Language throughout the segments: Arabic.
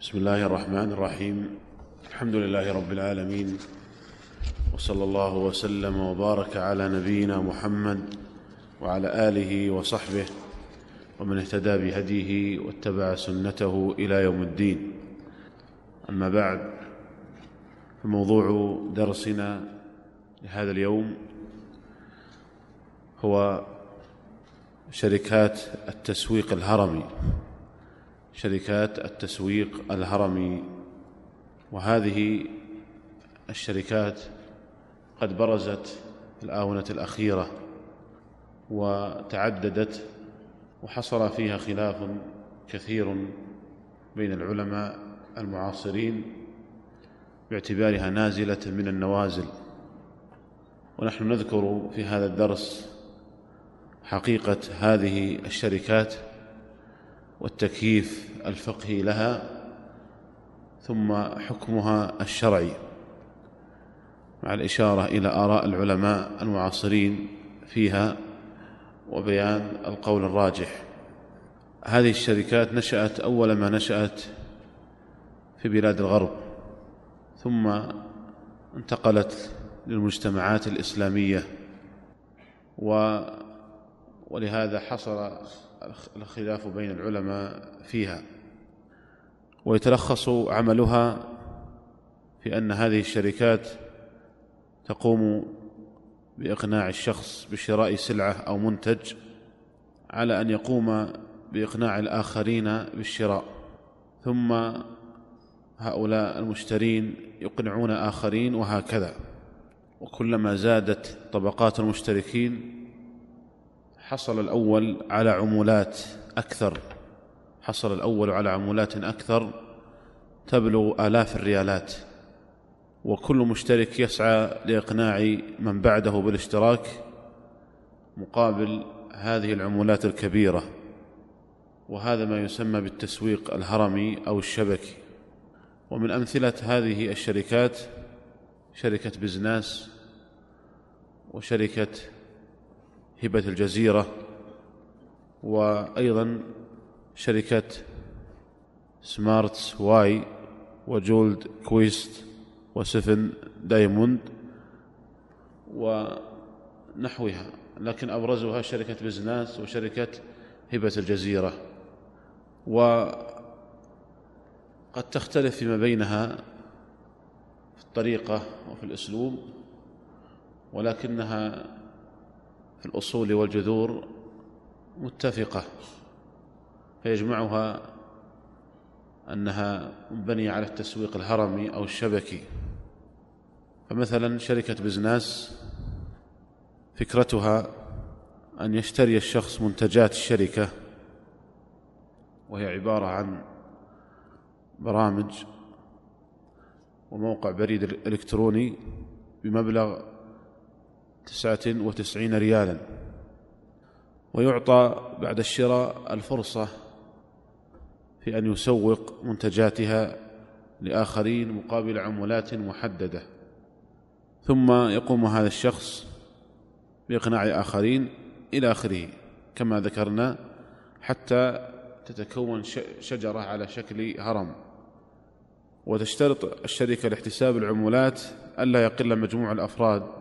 بسم الله الرحمن الرحيم. الحمد لله رب العالمين. وصلى الله وسلم وبارك على نبينا محمد وعلى آله وصحبه ومن اهتدى بهديه واتبع سنته إلى يوم الدين. أما بعد فموضوع درسنا لهذا اليوم هو شركات التسويق الهرمي. شركات التسويق الهرمي وهذه الشركات قد برزت في الآونة الأخيرة وتعددت وحصل فيها خلاف كثير بين العلماء المعاصرين باعتبارها نازلة من النوازل. ونحن نذكر في هذا الدرس حقيقة هذه الشركات والتكييف الفقهي لها ثم حكمها الشرعي مع الإشارة إلى آراء العلماء المعاصرين فيها وبيان القول الراجح. هذه الشركات نشأت أول ما نشأت في بلاد الغرب ثم انتقلت للمجتمعات الإسلامية و ولهذا حصل الخلاف بين العلماء فيها ويتلخص عملها في أن هذه الشركات تقوم بإقناع الشخص بشراء سلعة أو منتج على أن يقوم بإقناع الآخرين بالشراء. ثم هؤلاء المشترين يقنعون آخرين وهكذا. وكلما زادت طبقات المشتركين حصل الأول على عمولات أكثر. حصل الأول على عمولات أكثر تبلغ آلاف الريالات. وكل مشترك يسعى لإقناع من بعده بالاشتراك مقابل هذه العمولات الكبيرة. وهذا ما يسمى بالتسويق الهرمي أو الشبكي. ومن أمثلة هذه الشركات شركة بزناس وشركة هبة الجزيرة وأيضا شركة سمارت واي وجولد كويست وسفن دايموند ونحوها لكن أبرزها شركة بزناس وشركة هبة الجزيرة. وقد تختلف فيما بينها في الطريقة وفي الأسلوب ولكنها الأصول والجذور متفقة فيجمعها أنها مبنية على التسويق الهرمي أو الشبكي. فمثلا شركة بزناس فكرتها أن يشتري الشخص منتجات الشركة وهي عبارة عن برامج وموقع بريد إلكتروني بمبلغ تسعة وتسعين ريالا. ويعطى بعد الشراء الفرصة في أن يسوق منتجاتها لآخرين مقابل عمولات محددة. ثم يقوم هذا الشخص بإقناع آخرين إلى آخره كما ذكرنا حتى تتكون شجرة على شكل هرم. وتشترط الشركة لاحتساب العمولات ألا يقل مجموع الأفراد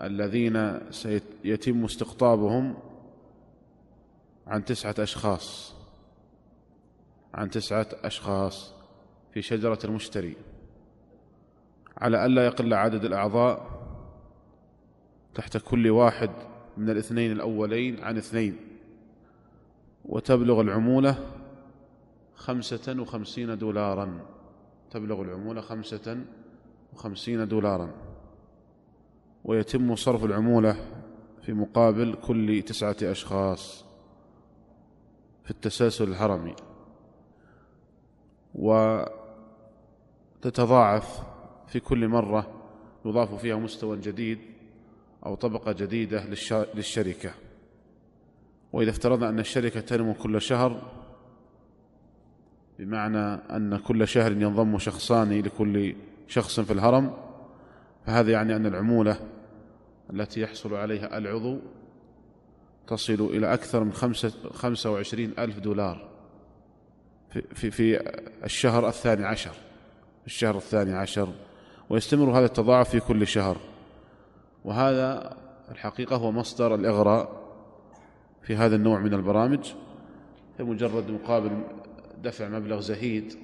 الذين سيتم استقطابهم عن تسعة أشخاص عن تسعة أشخاص في شجرة المشتري. على ألا يقل عدد الأعضاء تحت كل واحد من الاثنين الأولين عن اثنين. وتبلغ العمولة خمسة وخمسين دولارا. تبلغ العمولة خمسة وخمسين دولارا. ويتم صرف العمولة في مقابل كل تسعة أشخاص في التسلسل الهرمي وتتضاعف في كل مرة يضاف فيها مستوى جديد أو طبقة جديدة للشركة. وإذا افترضنا أن الشركة تنمو كل شهر بمعنى أن كل شهر ينضم شخصان لكل شخص في الهرم فهذا يعني أن العمولة التي يحصل عليها العضو تصل إلى أكثر من خمسة, خمسة وعشرين ألف دولار في في, في, الشهر الثاني عشر. الشهر الثاني عشر. ويستمر هذا التضاعف في كل شهر. وهذا الحقيقة هو مصدر الإغراء في هذا النوع من البرامج. بمجرد مقابل دفع مبلغ زهيد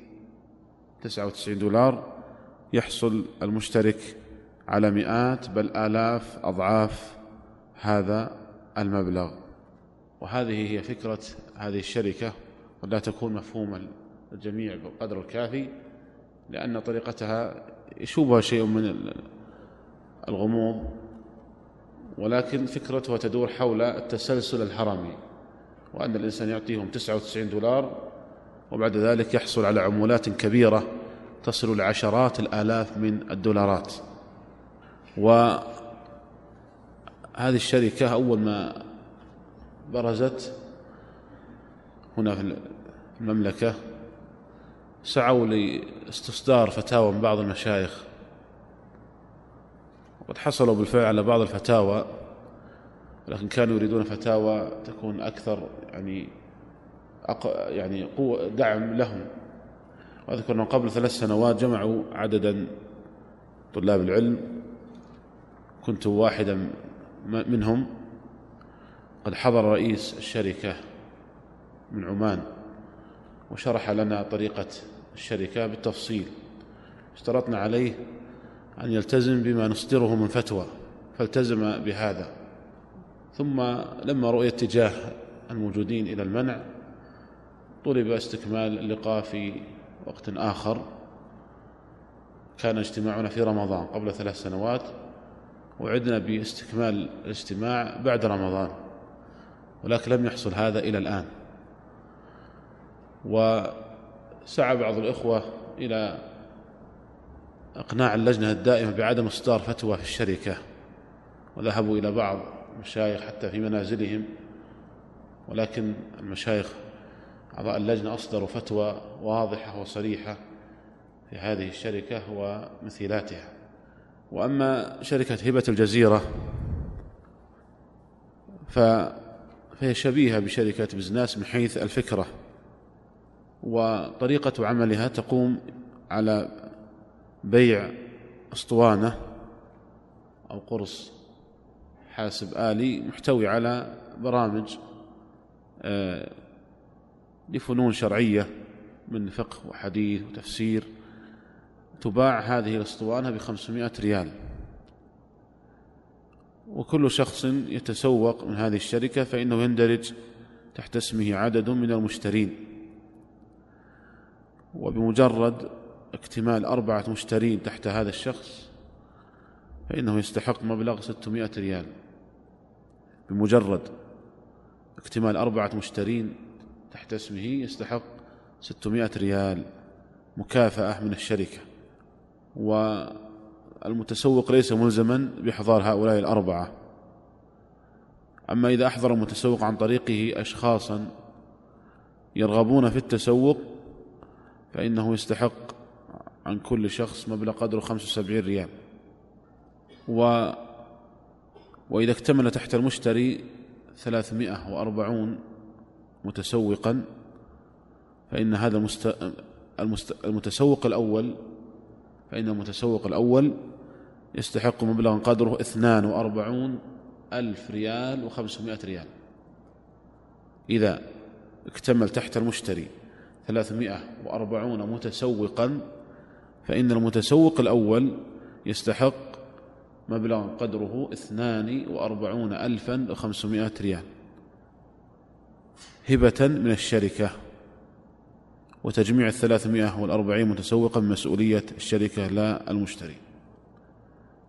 99 دولار يحصل المشترك على مئات بل آلاف أضعاف هذا المبلغ. وهذه هي فكرة هذه الشركة ولا تكون مفهوم الجميع بالقدر الكافي لأن طريقتها يشوبها شيء من الغموض ولكن فكرتها تدور حول التسلسل الهرمي وأن الإنسان يعطيهم 99 دولار وبعد ذلك يحصل على عمولات كبيرة تصل لعشرات الآلاف من الدولارات. وهذه الشركة أول ما برزت هنا في المملكة سعوا لاستصدار فتاوى من بعض المشايخ. وقد حصلوا بالفعل على بعض الفتاوى لكن كانوا يريدون فتاوى تكون أكثر يعني أق... يعني قوة دعم لهم. وأذكر أنه قبل ثلاث سنوات جمعوا عددا طلاب العلم كنت واحدا منهم قد حضر رئيس الشركة من عمان وشرح لنا طريقة الشركة بالتفصيل. اشترطنا عليه أن يلتزم بما نصدره من فتوى فالتزم بهذا. ثم لما رؤي اتجاه الموجودين إلى المنع طلب استكمال اللقاء في وقت آخر. كان اجتماعنا في رمضان قبل ثلاث سنوات. وعدنا باستكمال الاجتماع بعد رمضان ولكن لم يحصل هذا إلى الآن. وسعى بعض الإخوة إلى إقناع اللجنة الدائمة بعدم إصدار فتوى في الشركة وذهبوا إلى بعض المشايخ حتى في منازلهم ولكن المشايخ أعضاء اللجنة أصدروا فتوى واضحة وصريحة في هذه الشركة ومثيلاتها. وأما شركة هبة الجزيرة فهي شبيهة بشركة بزناس من حيث الفكرة وطريقة عملها تقوم على بيع أسطوانة أو قرص حاسب آلي محتوي على برامج آه، لفنون شرعية من فقه وحديث وتفسير تباع هذه الأسطوانة بخمسمائة ريال. وكل شخص يتسوق من هذه الشركة فإنه يندرج تحت اسمه عدد من المشترين. وبمجرد اكتمال أربعة مشترين تحت هذا الشخص فإنه يستحق مبلغ ستمائة ريال. بمجرد اكتمال أربعة مشترين تحت اسمه يستحق ستمائة ريال مكافأة من الشركة. والمتسوق ليس ملزما بإحضار هؤلاء الأربعة. أما إذا أحضر المتسوق عن طريقه أشخاصا يرغبون في التسوق فإنه يستحق عن كل شخص مبلغ قدره 75 ريال. و وإذا اكتمل تحت المشتري 340 متسوقا فإن هذا المست... المست... المتسوق الأول فإن المتسوق الأول يستحق مبلغا قدره 42 ألف ريال وخمسمائة ريال. إذا اكتمل تحت المشتري ثلاثمائة وأربعون متسوقا فإن المتسوق الأول يستحق مبلغ قدره اثنان وأربعون ألفا وخمسمائة ريال. هبة من الشركة. وتجميع الثلاثمائة والأربعين متسوقا مسؤولية الشركة لا المشتري.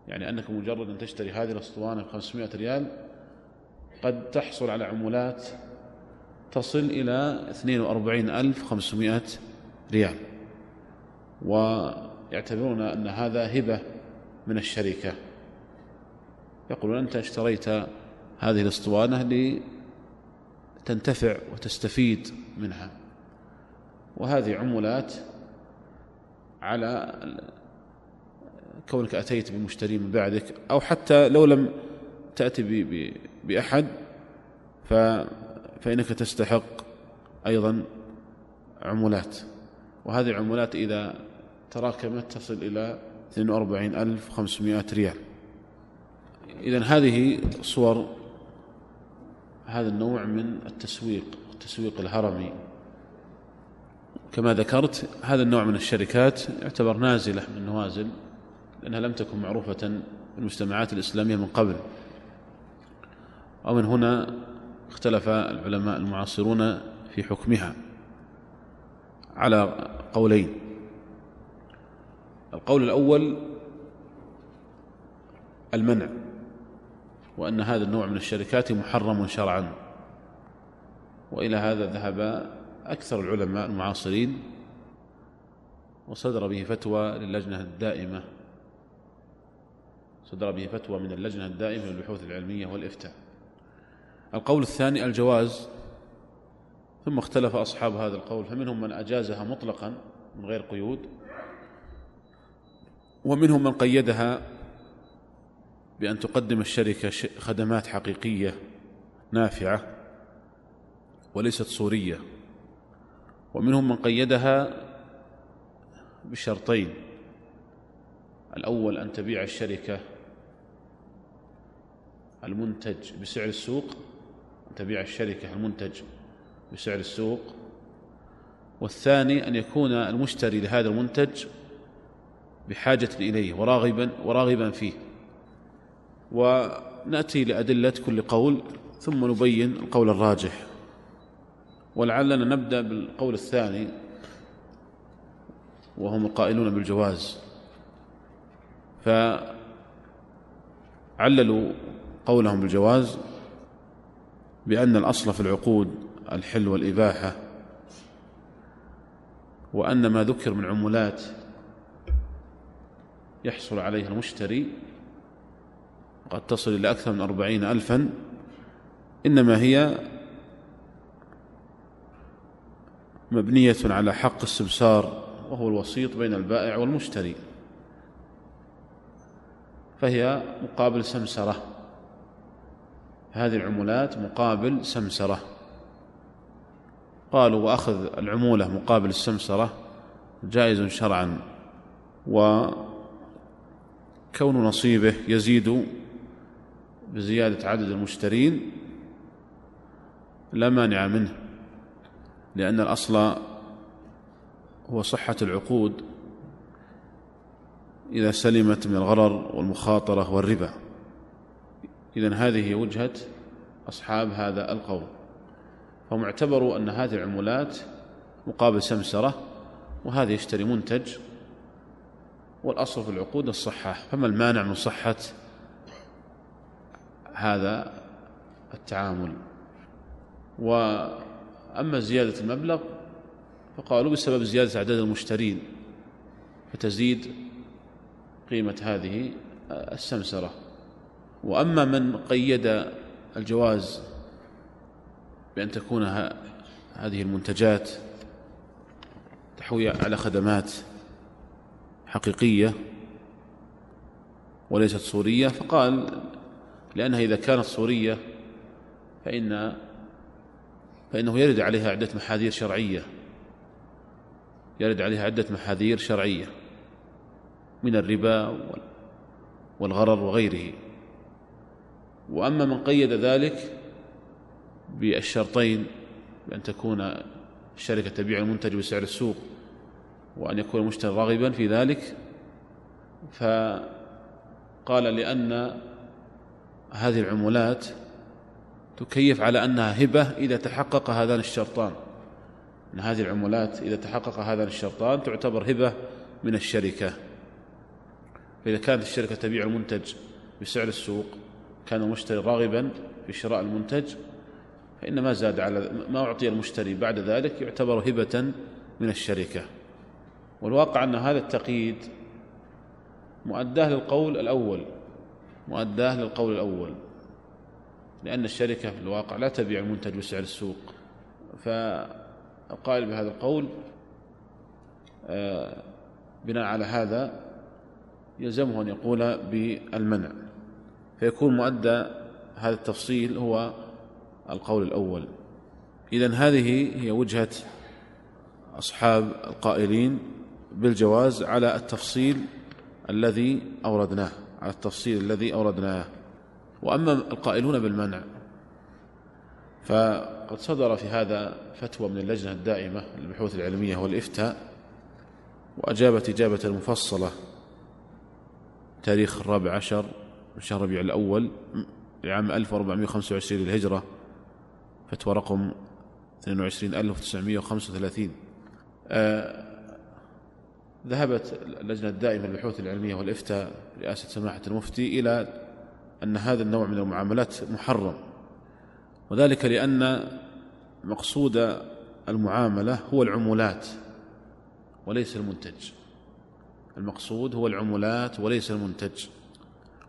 يعني أنك مجرد أن تشتري هذه الأسطوانة بخمسمائة ريال قد تحصل على عمولات تصل إلى اثنين وأربعين ألف خمسمائة ريال. ويعتبرون أن هذا هبة من الشركة. يقولون أنت اشتريت هذه الأسطوانة لتنتفع وتستفيد منها. وهذه عمولات على كونك أتيت بمشتري من بعدك أو حتى لو لم تأتي بأحد فإنك تستحق أيضا عمولات وهذه العمولات إذا تراكمت تصل إلى 42500 ريال. إذا هذه صور هذا النوع من التسويق التسويق الهرمي. كما ذكرت هذا النوع من الشركات يعتبر نازلة من نوازل لأنها لم تكن معروفة في المجتمعات الإسلامية من قبل. ومن هنا اختلف العلماء المعاصرون في حكمها على قولين. القول الأول المنع وأن هذا النوع من الشركات محرم شرعا. وإلى هذا ذهب أكثر العلماء المعاصرين وصدر به فتوى للجنة الدائمة. صدر به فتوى من اللجنة الدائمة للبحوث العلمية والإفتاء. القول الثاني الجواز ثم اختلف أصحاب هذا القول فمنهم من أجازها مطلقا من غير قيود ومنهم من قيدها بأن تقدم الشركة خدمات حقيقية نافعة وليست صورية ومنهم من قيدها بشرطين. الأول أن تبيع الشركة المنتج بسعر السوق أن تبيع الشركة المنتج بسعر السوق. والثاني أن يكون المشتري لهذا المنتج بحاجة إليه وراغبا وراغبا فيه. ونأتي لأدلة كل قول ثم نبين القول الراجح. ولعلنا نبدأ بالقول الثاني وهم القائلون بالجواز. فعللوا قولهم بالجواز بأن الأصل في العقود الحل والإباحة وأن ما ذكر من عمولات يحصل عليها المشتري قد تصل إلى أكثر من أربعين ألفا إنما هي مبنية على حق السمسار وهو الوسيط بين البائع والمشتري فهي مقابل سمسرة. هذه العمولات مقابل سمسرة. قالوا وأخذ العمولة مقابل السمسرة جائز شرعا وكون نصيبه يزيد بزيادة عدد المشترين لا مانع منه. لأن الأصل هو صحة العقود إذا سلمت من الغرر والمخاطرة والربا. إذن هذه وجهة أصحاب هذا القول. فهم اعتبروا أن هذه العمولات مقابل سمسرة وهذا يشتري منتج والأصل في العقود الصحة. فما المانع من صحة هذا التعامل؟ وأما زيادة المبلغ فقالوا بسبب زيادة عدد المشترين فتزيد قيمة هذه السمسرة. وأما من قيد الجواز بأن تكون هذه المنتجات تحوي على خدمات حقيقية وليست صورية فقال لأنها إذا كانت صورية فإن فإنه يرد عليها عدة محاذير شرعية. يرد عليها عدة محاذير شرعية. من الربا والغرر وغيره. وأما من قيد ذلك بالشرطين بأن تكون الشركة تبيع المنتج بسعر السوق وأن يكون المشتري راغبا في ذلك فقال لأن هذه العمولات تكيف على أنها هبة إذا تحقق هذان الشرطان. أن هذه العمولات إذا تحقق هذان الشرطان تعتبر هبة من الشركة. فإذا كانت الشركة تبيع المنتج بسعر السوق كان المشتري راغبا في شراء المنتج فإن ما زاد على ما أعطي المشتري بعد ذلك يعتبر هبة من الشركة. والواقع أن هذا التقييد مؤداه للقول الأول. مؤداه للقول الأول. لأن الشركة في الواقع لا تبيع المنتج بسعر السوق. فالقائل بهذا القول آه، بناء على هذا يلزمه أن يقول بالمنع. فيكون مؤدى هذا التفصيل هو القول الأول. إذن هذه هي وجهة أصحاب القائلين بالجواز على التفصيل الذي أوردناه على التفصيل الذي أوردناه. وأما القائلون بالمنع فقد صدر في هذا فتوى من اللجنة الدائمة للبحوث العلمية والإفتاء وأجابت إجابة مفصلة تاريخ الرابع عشر من شهر ربيع الأول لعام 1425 للهجرة فتوى رقم 22935 آه ذهبت اللجنة الدائمة للبحوث العلمية والإفتاء رئاسة سماحة المفتي إلى أن هذا النوع من المعاملات محرم وذلك لأن مقصود المعاملة هو العمولات وليس المنتج. المقصود هو العمولات وليس المنتج.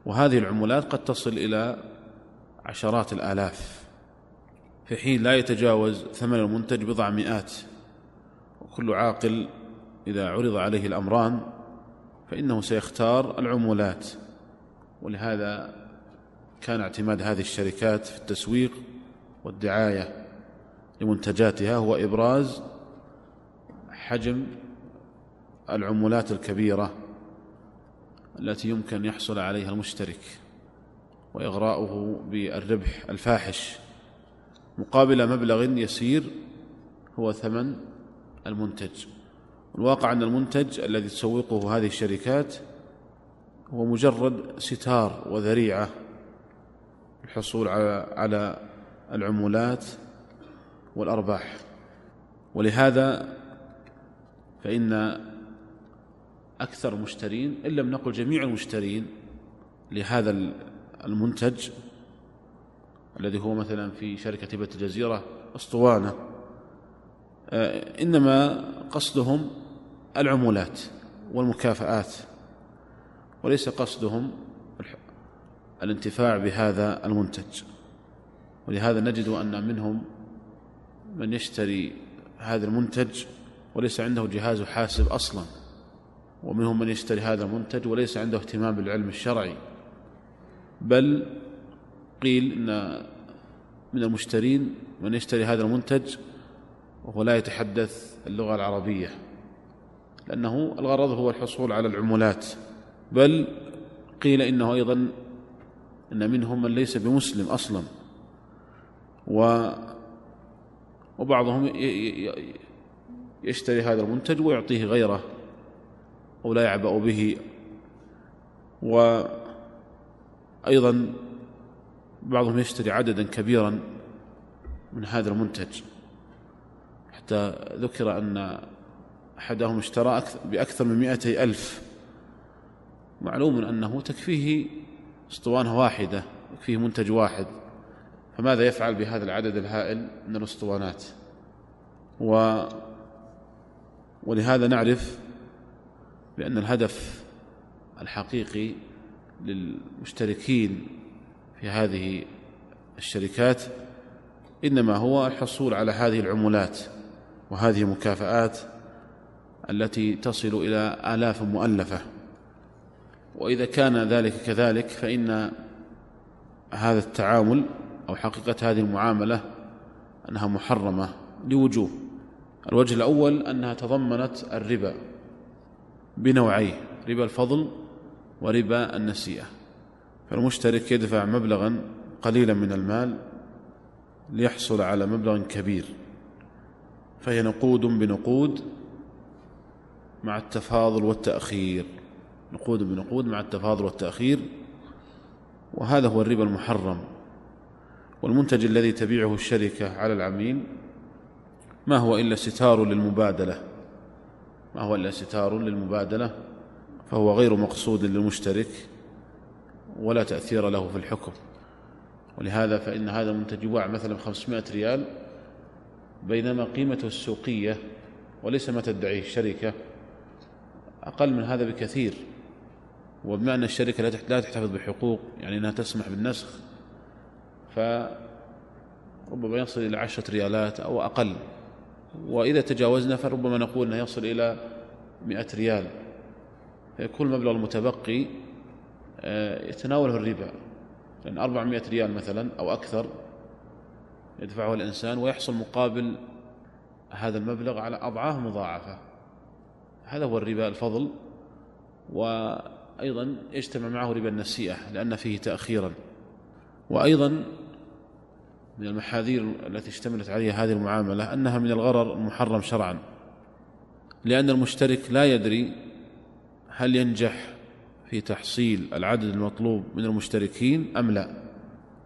وهذه العمولات قد تصل إلى عشرات الآلاف. في حين لا يتجاوز ثمن المنتج بضع مئات. وكل عاقل إذا عرض عليه الأمران فإنه سيختار العمولات. ولهذا كان اعتماد هذه الشركات في التسويق والدعاية لمنتجاتها هو إبراز حجم العمولات الكبيرة التي يمكن يحصل عليها المشترك وإغراؤه بالربح الفاحش. مقابل مبلغ يسير هو ثمن المنتج. الواقع أن المنتج الذي تسوقه هذه الشركات هو مجرد ستار وذريعة الحصول على العمولات والأرباح. ولهذا فإن أكثر المشترين إن لم نقل جميع المشترين لهذا المنتج الذي هو مثلا في شركة هبة الجزيرة أسطوانة آه، إنما قصدهم العمولات والمكافآت وليس قصدهم الانتفاع بهذا المنتج. ولهذا نجد أن منهم من يشتري هذا المنتج وليس عنده جهاز حاسب أصلا. ومنهم من يشتري هذا المنتج وليس عنده اهتمام بالعلم الشرعي. بل قيل إن من المشترين من يشتري هذا المنتج وهو لا يتحدث اللغة العربية لأنه الغرض هو الحصول على العمولات بل قيل إنه أيضا إن منهم من ليس بمسلم أصلا. و وبعضهم يشتري هذا المنتج ويعطيه غيره أو لا يعبأ به. وأيضا بعضهم يشتري عددا كبيرا من هذا المنتج. حتى ذكر أن أحدهم اشترى بأكثر من مئتي ألف. معلوم أنه تكفيه اسطوانة واحدة يكفيه منتج واحد. فماذا يفعل بهذا العدد الهائل من الاسطوانات؟ و ولهذا نعرف بأن الهدف الحقيقي للمشتركين في هذه الشركات إنما هو الحصول على هذه العمولات وهذه المكافآت التي تصل إلى آلاف مؤلفة. وإذا كان ذلك كذلك فإن هذا التعامل أو حقيقة هذه المعاملة أنها محرمة لوجوه. الوجه الأول أنها تضمنت الربا بنوعيه ربا الفضل وربا النسيئة. فالمشترك يدفع مبلغا قليلا من المال ليحصل على مبلغ كبير. فهي نقود بنقود مع التفاضل والتأخير. نقود بنقود مع التفاضل والتأخير وهذا هو الربا المحرم والمنتج الذي تبيعه الشركة على العميل. ما هو إلا ستار للمبادلة ما هو إلا ستار للمبادلة فهو غير مقصود للمشترك ولا تأثير له في الحكم. ولهذا فإن هذا المنتج يباع مثلا ب 500 ريال بينما قيمته السوقية وليس ما تدعيه الشركة أقل من هذا بكثير. وبما أن الشركة لا تحتفظ بحقوق يعني أنها تسمح بالنسخ فربما يصل إلى عشرة ريالات أو أقل. وإذا تجاوزنا فربما نقول أنه يصل إلى مئة ريال. فيكون المبلغ المتبقي آه، يتناوله الربا. لأن أربعمائة ريال مثلا أو أكثر يدفعه الإنسان ويحصل مقابل هذا المبلغ على أضعاف مضاعفة. هذا هو الربا الفضل وأيضا يجتمع معه ربا النسيئة لأن فيه تأخيرا. وأيضا من المحاذير التي اشتملت عليها هذه المعاملة أنها من الغرر المحرم شرعا. لأن المشترك لا يدري هل ينجح في تحصيل العدد المطلوب من المشتركين أم لا.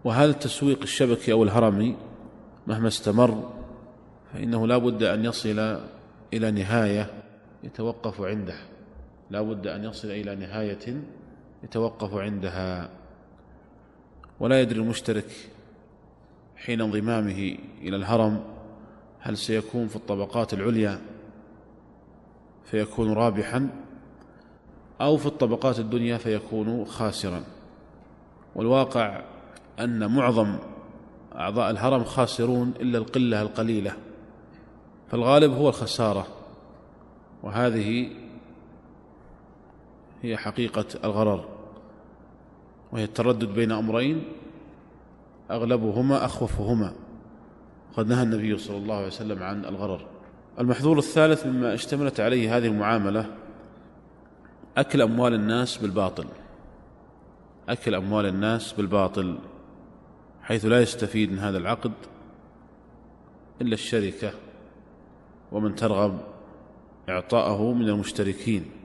وهذا التسويق الشبكي أو الهرمي مهما استمر فإنه لا بد أن يصل إلى نهاية يتوقف عنده. لا بد أن يصل إلى نهاية يتوقف عندها. ولا يدري المشترك حين انضمامه إلى الهرم هل سيكون في الطبقات العليا فيكون رابحا أو في الطبقات الدنيا فيكون خاسرا. والواقع أن معظم أعضاء الهرم خاسرون إلا القلة القليلة فالغالب هو الخسارة. وهذه هي حقيقة الغرر وهي التردد بين أمرين أغلبهما أخوفهما. قد نهى النبي صلى الله عليه وسلم عن الغرر. المحظور الثالث مما اشتملت عليه هذه المعاملة أكل أموال الناس بالباطل. أكل أموال الناس بالباطل حيث لا يستفيد من هذا العقد إلا الشركة ومن ترغب إعطاءه من المشتركين.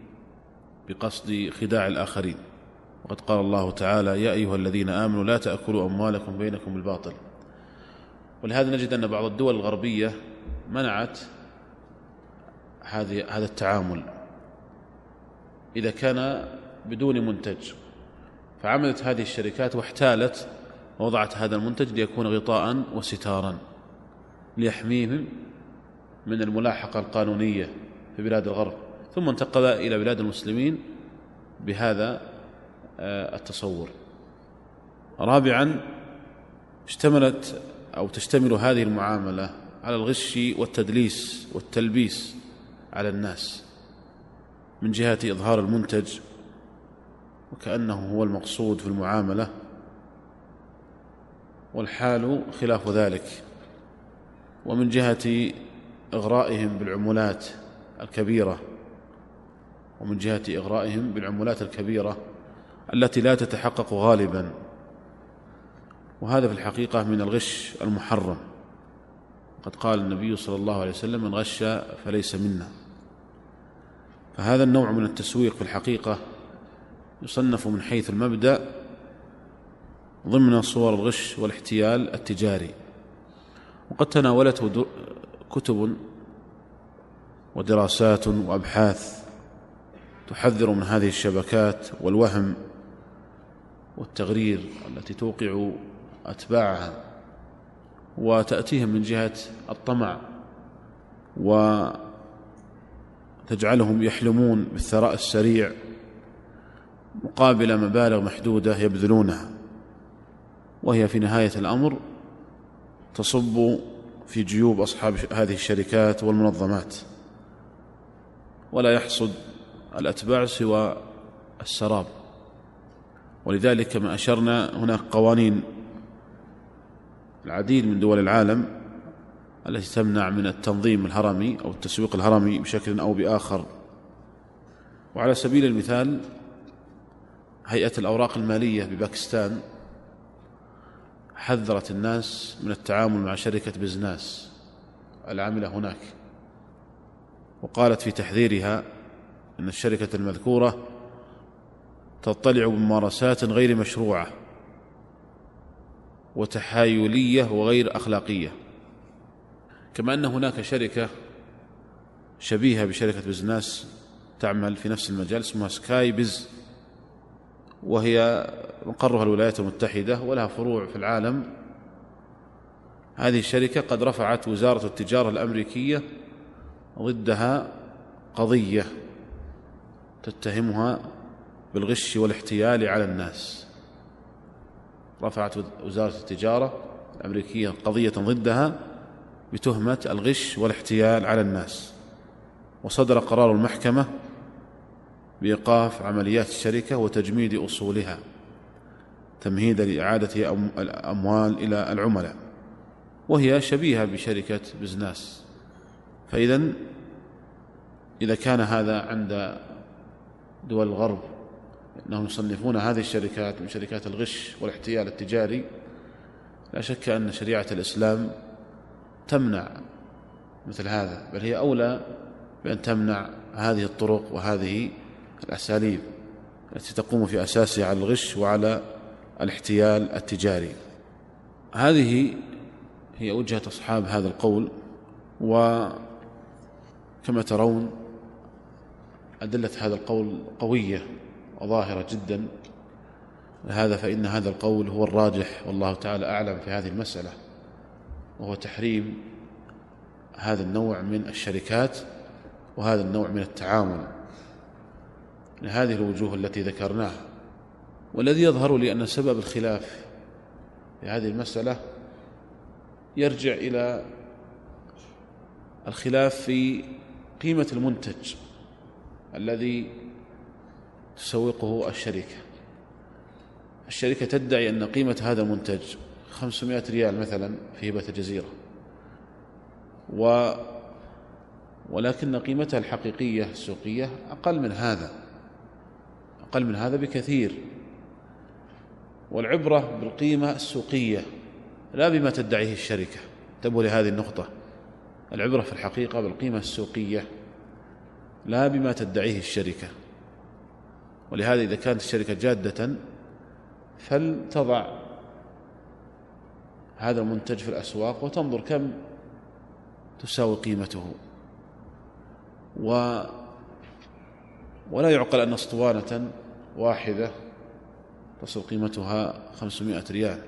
بقصد خداع الآخرين. وقد قال الله تعالى يا أيها الذين آمنوا لا تأكلوا أموالكم بينكم بالباطل. ولهذا نجد أن بعض الدول الغربية منعت هذه هذا التعامل إذا كان بدون منتج. فعملت هذه الشركات واحتالت ووضعت هذا المنتج ليكون غطاء وستارا ليحميهم من الملاحقة القانونية في بلاد الغرب. ثم انتقل إلى بلاد المسلمين بهذا آه، التصور. رابعا اشتملت أو تشتمل هذه المعاملة على الغش والتدليس والتلبيس على الناس من جهة إظهار المنتج وكأنه هو المقصود في المعاملة والحال خلاف ذلك. ومن جهة إغرائهم بالعمولات الكبيرة ومن جهة إغرائهم بالعمولات الكبيرة التي لا تتحقق غالبا. وهذا في الحقيقة من الغش المحرم. قد قال النبي صلى الله عليه وسلم من غش فليس منا. فهذا النوع من التسويق في الحقيقة يصنف من حيث المبدأ ضمن صور الغش والاحتيال التجاري. وقد تناولته كتب ودراسات وأبحاث تحذر من هذه الشبكات والوهم والتغرير التي توقع أتباعها وتأتيهم من جهة الطمع وتجعلهم يحلمون بالثراء السريع مقابل مبالغ محدودة يبذلونها. وهي في نهاية الأمر تصب في جيوب أصحاب هذه الشركات والمنظمات. ولا يحصد الأتباع سوى السراب. ولذلك كما أشرنا هناك قوانين العديد من دول العالم التي تمنع من التنظيم الهرمي أو التسويق الهرمي بشكل أو بآخر. وعلى سبيل المثال هيئة الأوراق المالية بباكستان حذرت الناس من التعامل مع شركة بزناس العاملة هناك وقالت في تحذيرها أن الشركة المذكورة تطلع بممارسات غير مشروعة وتحايلية وغير أخلاقية كما أن هناك شركة شبيهة بشركة بزناس تعمل في نفس المجال اسمها سكاي بز وهي مقرها الولايات المتحدة ولها فروع في العالم. هذه الشركة قد رفعت وزارة التجارة الأمريكية ضدها قضية. تتهمها بالغش والاحتيال على الناس. رفعت وزارة التجارة الأمريكية قضية ضدها بتهمة الغش والاحتيال على الناس. وصدر قرار المحكمة بإيقاف عمليات الشركة وتجميد أصولها تمهيدا لإعادة الأموال إلى العملاء وهي شبيهة بشركة بزناس. فإذا إذا كان هذا عند دول الغرب أنهم يصنفون هذه الشركات من شركات الغش والاحتيال التجاري. لا شك أن شريعة الإسلام تمنع مثل هذا بل هي أولى بأن تمنع هذه الطرق وهذه الأساليب التي تقوم في أساسها على الغش وعلى الاحتيال التجاري. هذه هي وجهة أصحاب هذا القول وكما ترون أدلة هذا القول قوية وظاهرة جدا. لهذا فإن هذا القول هو الراجح والله تعالى أعلم في هذه المسألة وهو تحريم هذا النوع من الشركات وهذا النوع من التعامل. لهذه الوجوه التي ذكرناها. والذي يظهر لي أن سبب الخلاف في هذه المسألة يرجع إلى الخلاف في قيمة المنتج. الذي تسوقه الشركة. الشركة تدعي أن قيمة هذا المنتج 500 ريال مثلا في هبة الجزيرة. و ولكن قيمتها الحقيقية السوقية أقل من هذا أقل من هذا بكثير. والعبرة بالقيمة السوقية لا بما تدعيه الشركة. انتبهوا لهذه النقطة. العبرة في الحقيقة بالقيمة السوقية لا بما تدعيه الشركة. ولهذا إذا كانت الشركة جادة فلتضع هذا المنتج في الأسواق وتنظر كم تساوي قيمته. و ولا يعقل أن أسطوانة واحدة تصل قيمتها خمسمائة ريال.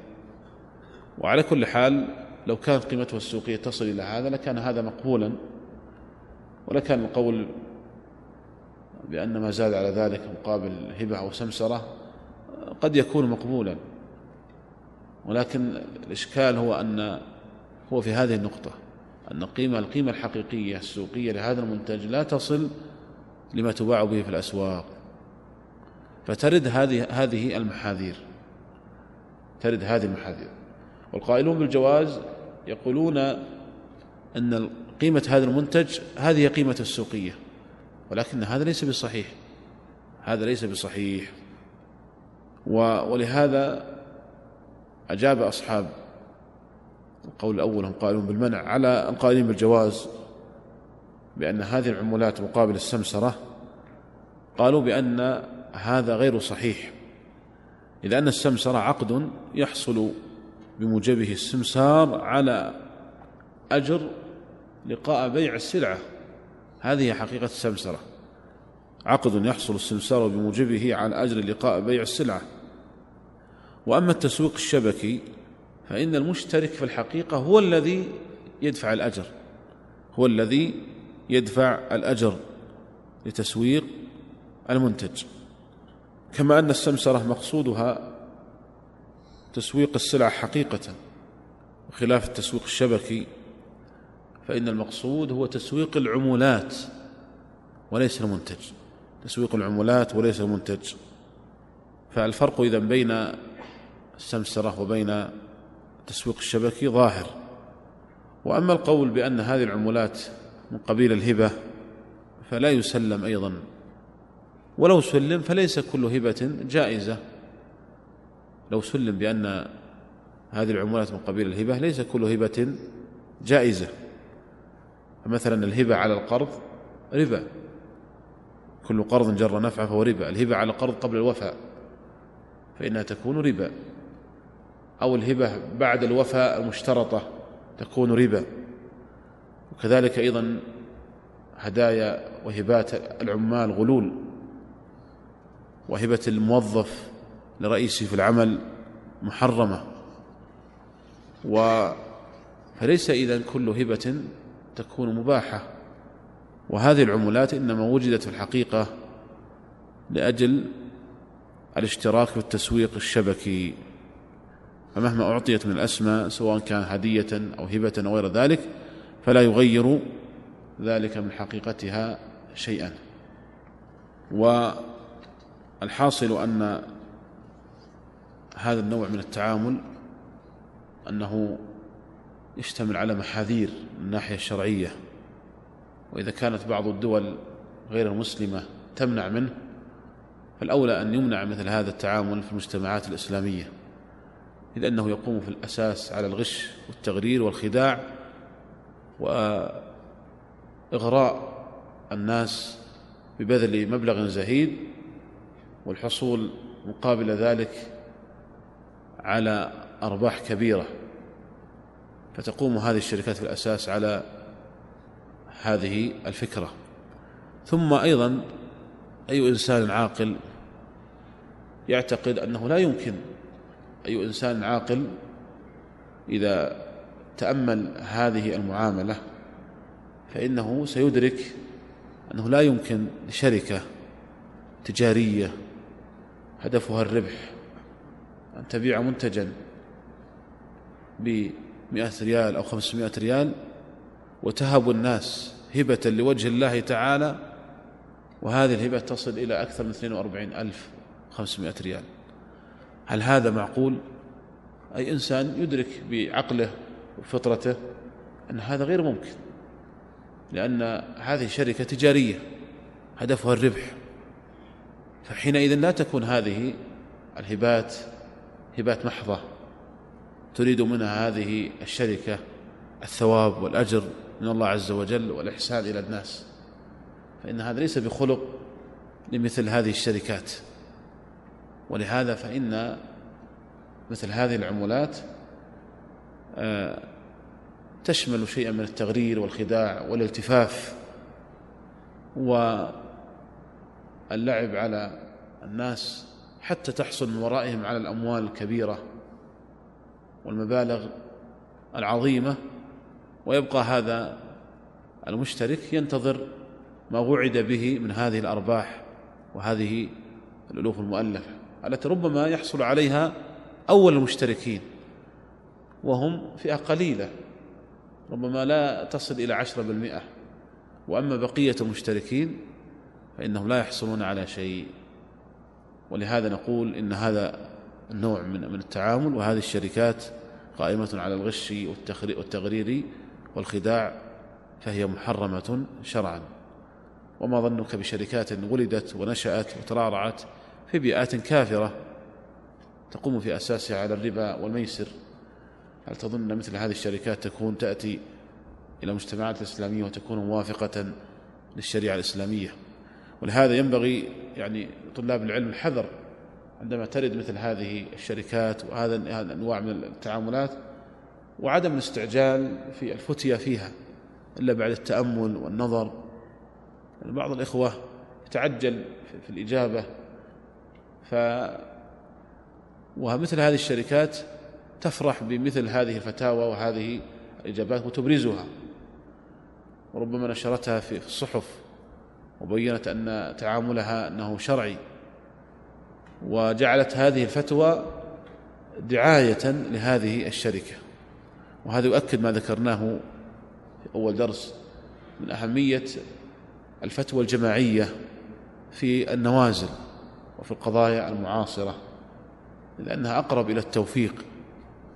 وعلى كل حال لو كانت قيمته السوقية تصل إلى هذا لكان هذا مقبولا ولكان القول بأن ما زاد على ذلك مقابل هبة أو سمسرة قد يكون مقبولا. ولكن الإشكال هو أن هو في هذه النقطة أن قيمة القيمة الحقيقية السوقية لهذا المنتج لا تصل لما تباع به في الأسواق. فترد هذه هذه المحاذير. ترد هذه المحاذير. والقائلون بالجواز يقولون أن قيمة هذا المنتج هذه قيمة السوقية. ولكن هذا ليس بصحيح. هذا ليس بصحيح. ولهذا أجاب أصحاب القول الأول هم قائلون بالمنع على القائلين بالجواز بأن هذه العمولات مقابل السمسرة قالوا بأن هذا غير صحيح. إذ أن السمسرة عقد يحصل بموجبه السمسار على أجر لقاء بيع السلعة. هذه حقيقة السمسرة. عقد يحصل السمسار بموجبه على أجر لقاء بيع السلعة. وأما التسويق الشبكي فإن المشترك في الحقيقة هو الذي يدفع الأجر. هو الذي يدفع الأجر لتسويق المنتج. كما أن السمسرة مقصودها تسويق السلع حقيقة وخلاف التسويق الشبكي فإن المقصود هو تسويق العمولات وليس المنتج. تسويق العمولات وليس المنتج. فالفرق إذا بين السمسرة وبين التسويق الشبكي ظاهر. وأما القول بأن هذه العمولات من قبيل الهبة فلا يسلم أيضا. ولو سلم فليس كل هبة جائزة. لو سلم بأن هذه العمولات من قبيل الهبة ليس كل هبة جائزة. فمثلا الهبة على القرض ربا. كل قرض جر نفعه فهو ربا. الهبة على القرض قبل الوفاء فإنها تكون ربا. أو الهبة بعد الوفاء المشترطة تكون ربا. وكذلك أيضا هدايا وهبات العمال غلول. وهبة الموظف لرئيسه في العمل محرمة. و فليس إذا كل هبة تكون مباحة. وهذه العمولات إنما وجدت في الحقيقة لأجل الاشتراك في التسويق الشبكي. فمهما أعطيت من الأسماء سواء كان هدية أو هبة أو غير ذلك فلا يغير ذلك من حقيقتها شيئا. والحاصل أن هذا النوع من التعامل أنه يشتمل على محاذير من الناحية الشرعية. وإذا كانت بعض الدول غير المسلمة تمنع منه فالأولى أن يمنع مثل هذا التعامل في المجتمعات الإسلامية. أنه يقوم في الأساس على الغش والتغرير والخداع وإغراء الناس ببذل مبلغ زهيد والحصول مقابل ذلك على أرباح كبيرة. فتقوم هذه الشركات في الأساس على هذه الفكرة. ثم أيضا أي إنسان عاقل يعتقد أنه لا يمكن أي إنسان عاقل إذا تأمل هذه المعاملة فإنه سيدرك أنه لا يمكن لشركة تجارية هدفها الربح أن تبيع منتجا بمئة ريال أو خمسمائة ريال وتهب الناس هبة لوجه الله تعالى وهذه الهبة تصل إلى أكثر من 42 ألف 500 ريال. هل هذا معقول؟ أي إنسان يدرك بعقله وفطرته أن هذا غير ممكن لأن هذه شركة تجارية هدفها الربح. فحينئذ لا تكون هذه الهبات هبات محضة. تريد منها هذه الشركة الثواب والأجر من الله عز وجل والإحسان إلى الناس. فإن هذا ليس بخلق لمثل هذه الشركات. ولهذا فإن مثل هذه العمولات آه، تشمل شيئا من التغرير والخداع والالتفاف واللعب على الناس حتى تحصل من ورائهم على الأموال الكبيرة. والمبالغ العظيمة ويبقى هذا المشترك ينتظر ما وعد به من هذه الأرباح وهذه الألوف المؤلفة التي ربما يحصل عليها أول المشتركين وهم فئة قليلة ربما لا تصل إلى عشرة بالمئة. وأما بقية المشتركين فإنهم لا يحصلون على شيء. ولهذا نقول إن هذا النوع من من التعامل وهذه الشركات قائمة على الغش والتغرير والخداع فهي محرمة شرعا. وما ظنك بشركات ولدت ونشأت وترعرعت في بيئات كافرة تقوم في أساسها على الربا والميسر؟ هل تظن مثل هذه الشركات تكون تأتي إلى المجتمعات الإسلامية وتكون موافقة للشريعة الإسلامية؟ ولهذا ينبغي يعني طلاب العلم الحذر عندما ترد مثل هذه الشركات وهذا الأنواع من التعاملات وعدم الاستعجال في الفتية فيها إلا بعد التأمل والنظر. يعني بعض الإخوة يتعجل في الإجابة. ف ومثل هذه الشركات تفرح بمثل هذه الفتاوى وهذه الإجابات وتبرزها. وربما نشرتها في الصحف وبينت أن تعاملها أنه شرعي. وجعلت هذه الفتوى دعاية لهذه الشركة. وهذا يؤكد ما ذكرناه في أول درس من أهمية الفتوى الجماعية في النوازل وفي القضايا المعاصرة لأنها أقرب إلى التوفيق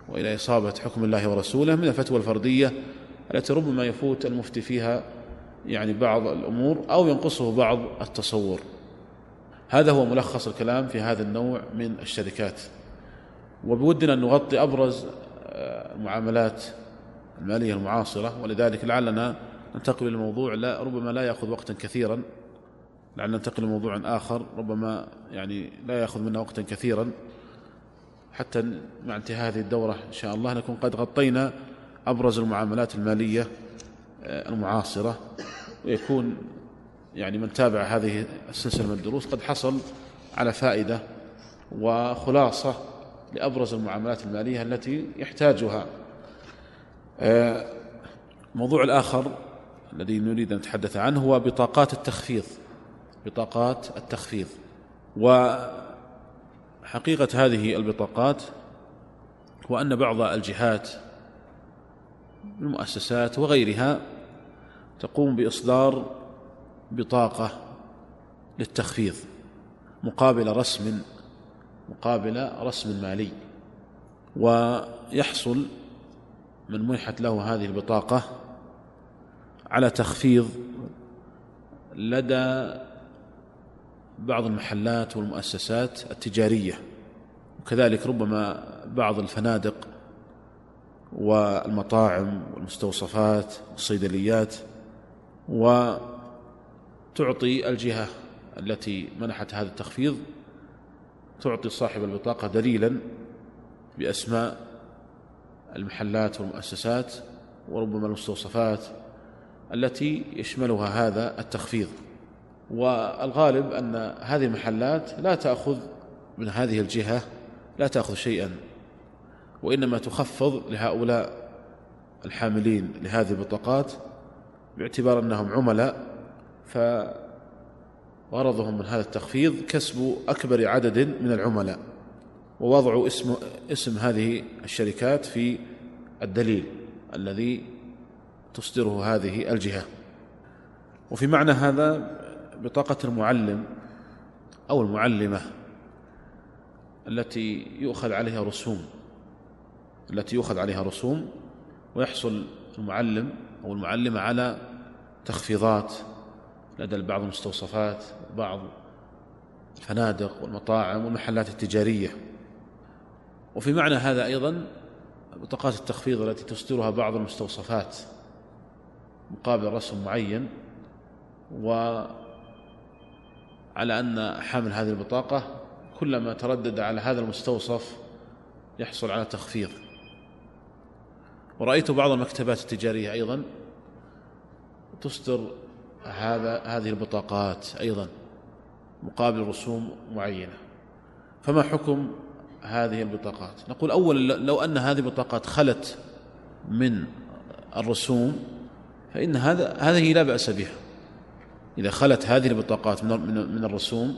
وإلى إصابة حكم الله ورسوله من الفتوى الفردية التي ربما يفوت المفتي فيها يعني بعض الأمور أو ينقصه بعض التصور. هذا هو ملخص الكلام في هذا النوع من الشركات. وبودنا أن نغطي أبرز آه، المعاملات المالية المعاصرة ولذلك لعلنا ننتقل إلى الموضوع لا ربما لا يأخذ وقتا كثيرا. لعلنا ننتقل لموضوع آخر ربما يعني لا يأخذ منا وقتا كثيرا. حتى مع انتهاء هذه الدورة إن شاء الله نكون قد غطينا أبرز المعاملات المالية آه، المعاصرة ويكون يعني من تابع هذه السلسلة من الدروس قد حصل على فائدة وخلاصة لأبرز المعاملات المالية التي يحتاجها. الموضوع آه، الآخر الذي نريد أن نتحدث عنه هو بطاقات التخفيض بطاقات التخفيض. وحقيقة هذه البطاقات هو أن بعض الجهات المؤسسات وغيرها تقوم بإصدار بطاقة للتخفيض مقابل رسم مقابل رسم مالي ويحصل من منحت له هذه البطاقة على تخفيض لدى بعض المحلات والمؤسسات التجارية. وكذلك ربما بعض الفنادق والمطاعم والمستوصفات والصيدليات وتعطي الجهة التي منحت هذا التخفيض تعطي صاحب البطاقة دليلا بأسماء المحلات والمؤسسات وربما المستوصفات التي يشملها هذا التخفيض. والغالب أن هذه المحلات لا تأخذ من هذه الجهة لا تأخذ شيئا وإنما تخفض لهؤلاء الحاملين لهذه البطاقات باعتبار أنهم عملاء فغرضهم من هذا التخفيض كسب أكبر عدد من العملاء ووضع اسم اسم هذه الشركات في الدليل الذي تصدره هذه الجهة. وفي معنى هذا بطاقة المعلم أو المعلمة التي يؤخذ عليها رسوم التي يؤخذ عليها رسوم ويحصل المعلم أو المعلمة على تخفيضات لدى بعض المستوصفات بعض الفنادق والمطاعم والمحلات التجارية. وفي معنى هذا أيضا بطاقات التخفيض التي تصدرها بعض المستوصفات مقابل رسم معين وعلى أن حامل هذه البطاقة كلما تردد على هذا المستوصف يحصل على تخفيض. ورأيت بعض المكتبات التجارية أيضا تصدر هذا هذه البطاقات أيضا مقابل رسوم معينة. فما حكم هذه البطاقات؟ نقول أولا لو أن هذه البطاقات خلت من الرسوم فإن هذا هذه لا بأس بها. إذا خلت هذه البطاقات من من الرسوم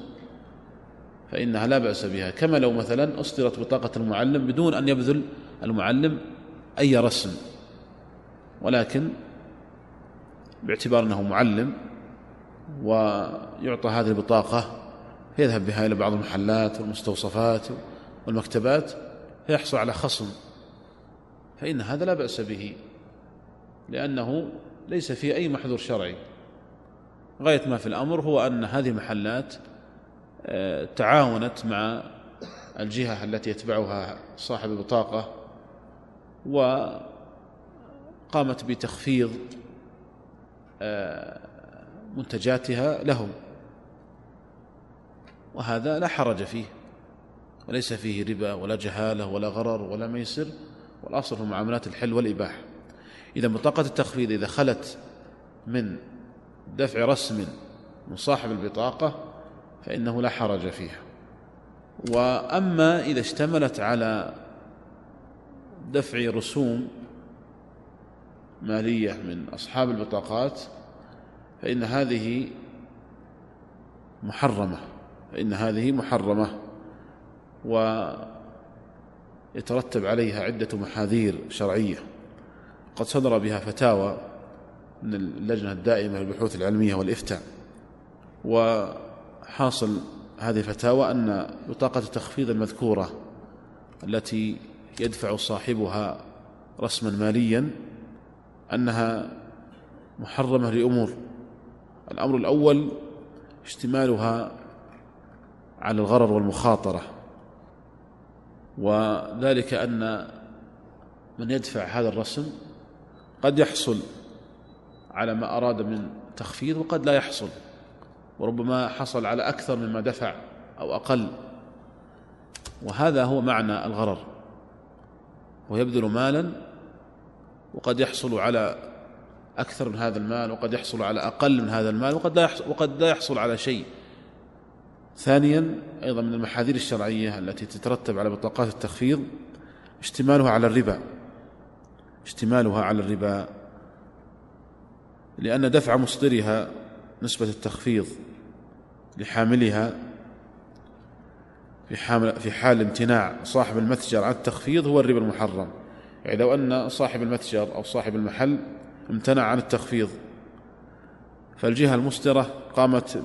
فإنها لا بأس بها. كما لو مثلا أصدرت بطاقة المعلم بدون أن يبذل المعلم أي رسم. ولكن باعتبار أنه معلم ويعطى هذه البطاقة فيذهب بها إلى بعض المحلات والمستوصفات والمكتبات فيحصل على خصم. فإن هذا لا بأس به لأنه ليس فيه أي محذور شرعي. غاية ما في الأمر هو أن هذه المحلات آه، تعاونت مع الجهة التي يتبعها صاحب البطاقة وقامت بتخفيض منتجاتها لهم. وهذا لا حرج فيه وليس فيه ربا ولا جهالة ولا غرر ولا ميسر والأصل في معاملات الحل والإباحة إذا بطاقة التخفيض إذا خلت من دفع رسم من صاحب البطاقة فإنه لا حرج فيها. وأما إذا اشتملت على دفع رسوم مالية من أصحاب البطاقات فإن هذه محرمة فإن هذه محرمة ويترتب عليها عدة محاذير شرعية. قد صدر بها فتاوى من اللجنة الدائمة للبحوث العلمية والإفتاء وحاصل هذه الفتاوى أن بطاقة التخفيض المذكورة التي يدفع صاحبها رسما ماليا أنها محرمة لأمور. الأمر الأول اشتمالها على الغرر والمخاطرة وذلك أن من يدفع هذا الرسم قد يحصل على ما أراد من تخفيض وقد لا يحصل وربما حصل على أكثر مما دفع أو أقل. وهذا هو معنى الغرر ويبذل مالا وقد يحصل على أكثر من هذا المال وقد يحصل على أقل من هذا المال وقد لا يحصل, وقد لا يحصل على شيء. ثانيا أيضا من المحاذير الشرعية التي تترتب على بطاقات التخفيض اشتمالها على الربا. اشتمالها على الربا. لأن دفع مصدرها نسبة التخفيض لحاملها في حال, في حال امتناع صاحب المتجر عن التخفيض هو الربا المحرم. يعني لو أن صاحب المتجر أو صاحب المحل امتنع عن التخفيض فالجهة المصدرة قامت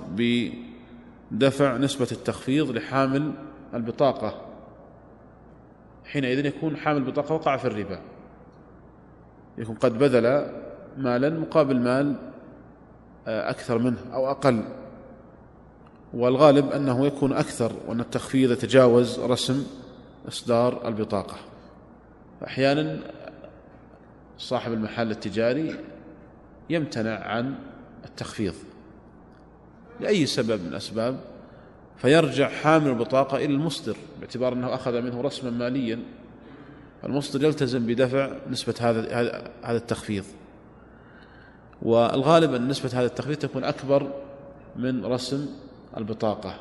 بدفع نسبة التخفيض لحامل البطاقة حينئذ يكون حامل البطاقة وقع في الربا. يكون قد بذل مالا مقابل مال أكثر منه أو أقل. والغالب أنه يكون أكثر وأن التخفيض يتجاوز رسم إصدار البطاقة. أحيانا صاحب المحل التجاري يمتنع عن التخفيض لأي سبب من الأسباب فيرجع حامل البطاقة إلى المصدر باعتبار أنه أخذ منه رسما ماليا. المصدر يلتزم بدفع نسبة هذا هذا التخفيض. والغالب أن نسبة هذا التخفيض تكون أكبر من رسم البطاقة.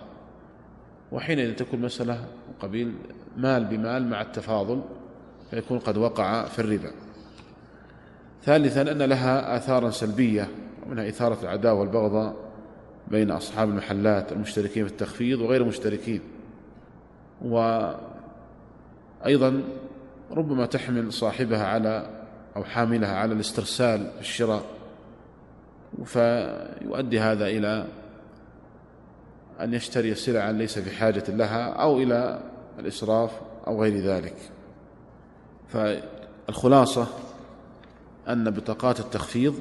وحينئذ تكون مسألة قبيل مال بمال مع التفاضل. فيكون قد وقع في الربا. ثالثا أن لها آثارا سلبية ومنها إثارة العداوة والبغضاء بين أصحاب المحلات المشتركين في التخفيض وغير المشتركين. وأيضا ربما تحمل صاحبها على أو حاملها على الاسترسال في الشراء. فيؤدي هذا إلى أن يشتري سلعا ليس بحاجة لها أو إلى الإسراف أو غير ذلك. فالخلاصة أن بطاقات التخفيض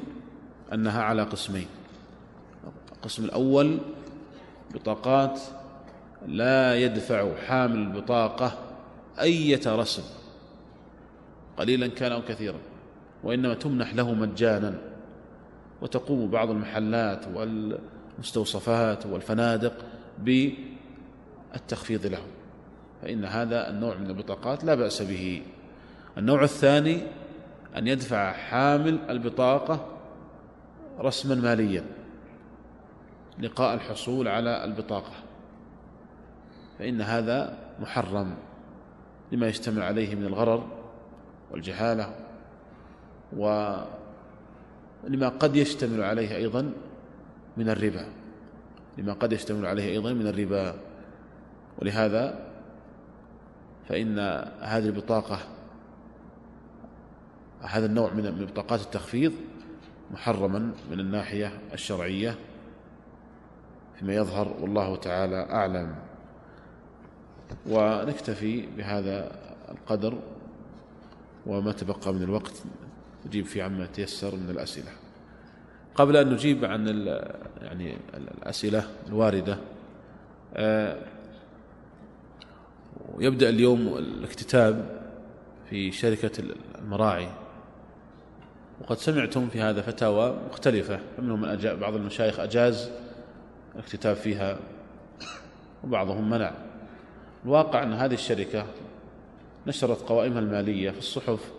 أنها على قسمين. القسم الأول بطاقات لا يدفع حامل البطاقة أية رسم قليلا كان أو كثيرا وإنما تمنح له مجانا. وتقوم بعض المحلات والمستوصفات والفنادق بالتخفيض له. فإن هذا النوع من البطاقات لا بأس به. النوع الثاني أن يدفع حامل البطاقة رسما ماليا لقاء الحصول على البطاقة. فإن هذا محرم لما يشتمل عليه من الغرر والجهالة ولما قد يشتمل عليه أيضا من الربا. لما قد يشتمل عليه أيضا من الربا. ولهذا فإن هذه البطاقة هذا النوع من بطاقات التخفيض محرما من الناحية الشرعية فيما يظهر والله تعالى أعلم. ونكتفي بهذا القدر وما تبقى من الوقت نجيب في عما تيسر من الأسئلة. قبل أن نجيب عن يعني الأسئلة الواردة آه، يبدأ اليوم الاكتتاب في شركة المراعي. وقد سمعتم في هذا فتاوى مختلفة فمنهم من أجاز بعض المشايخ أجاز الاكتتاب فيها وبعضهم منع. الواقع أن هذه الشركة نشرت قوائمها المالية في الصحف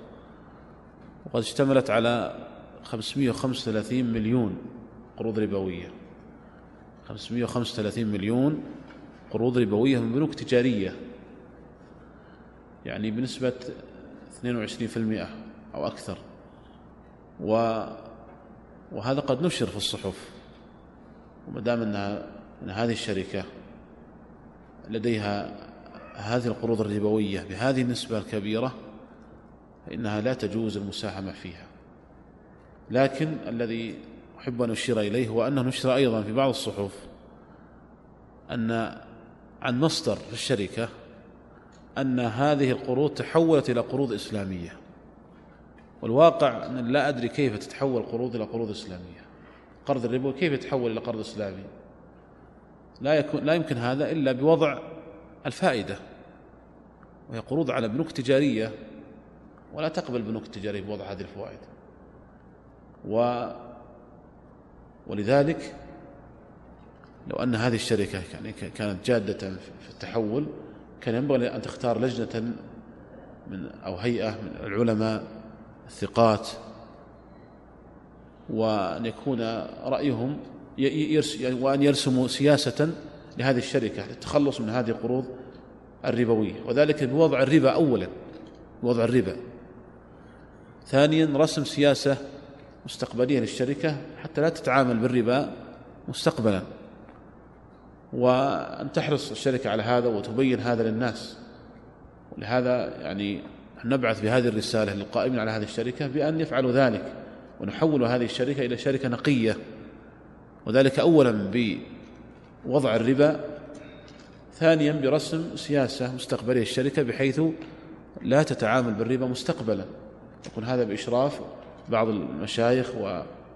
وقد اشتملت على 535 مليون قروض ربوية. 535 مليون قروض ربوية من بنوك تجارية. يعني بنسبة 22% أو أكثر. وهذا قد نشر في الصحف. وما دام أنها أن هذه الشركة لديها هذه القروض الربوية بهذه النسبة الكبيرة فإنها لا تجوز المساهمة فيها. لكن الذي أحب أن أشير إليه هو أنه نشر أيضا في بعض الصحف أن عن مصدر في الشركة أن هذه القروض تحولت إلى قروض إسلامية. والواقع أن لا أدري كيف تتحول قروض إلى قروض إسلامية. قرض الربوي كيف يتحول إلى قرض إسلامي؟ لا, يكون لا يمكن هذا إلا بوضع الفائدة. وهي قروض على بنوك تجارية ولا تقبل البنوك التجارية بوضع هذه الفوائد. و ولذلك لو أن هذه الشركة يعني كانت جادة في التحول كان ينبغي أن تختار لجنة من أو هيئة من العلماء الثقات وأن يكون رأيهم يعني وأن يرسموا سياسة لهذه الشركة للتخلص من هذه القروض الربوية. وذلك بوضع الربا أولا بوضع الربا. ثانيا رسم سياسة مستقبلية للشركة حتى لا تتعامل بالربا مستقبلا. وأن تحرص الشركة على هذا وتبين هذا للناس. ولهذا يعني نبعث بهذه الرسالة للقائمين على هذه الشركة بأن يفعلوا ذلك ونحول هذه الشركة إلى شركة نقية وذلك أولا بوضع الربا ثانيا برسم سياسة مستقبلية الشركة بحيث لا تتعامل بالربا مستقبلا. يكون هذا بإشراف بعض المشايخ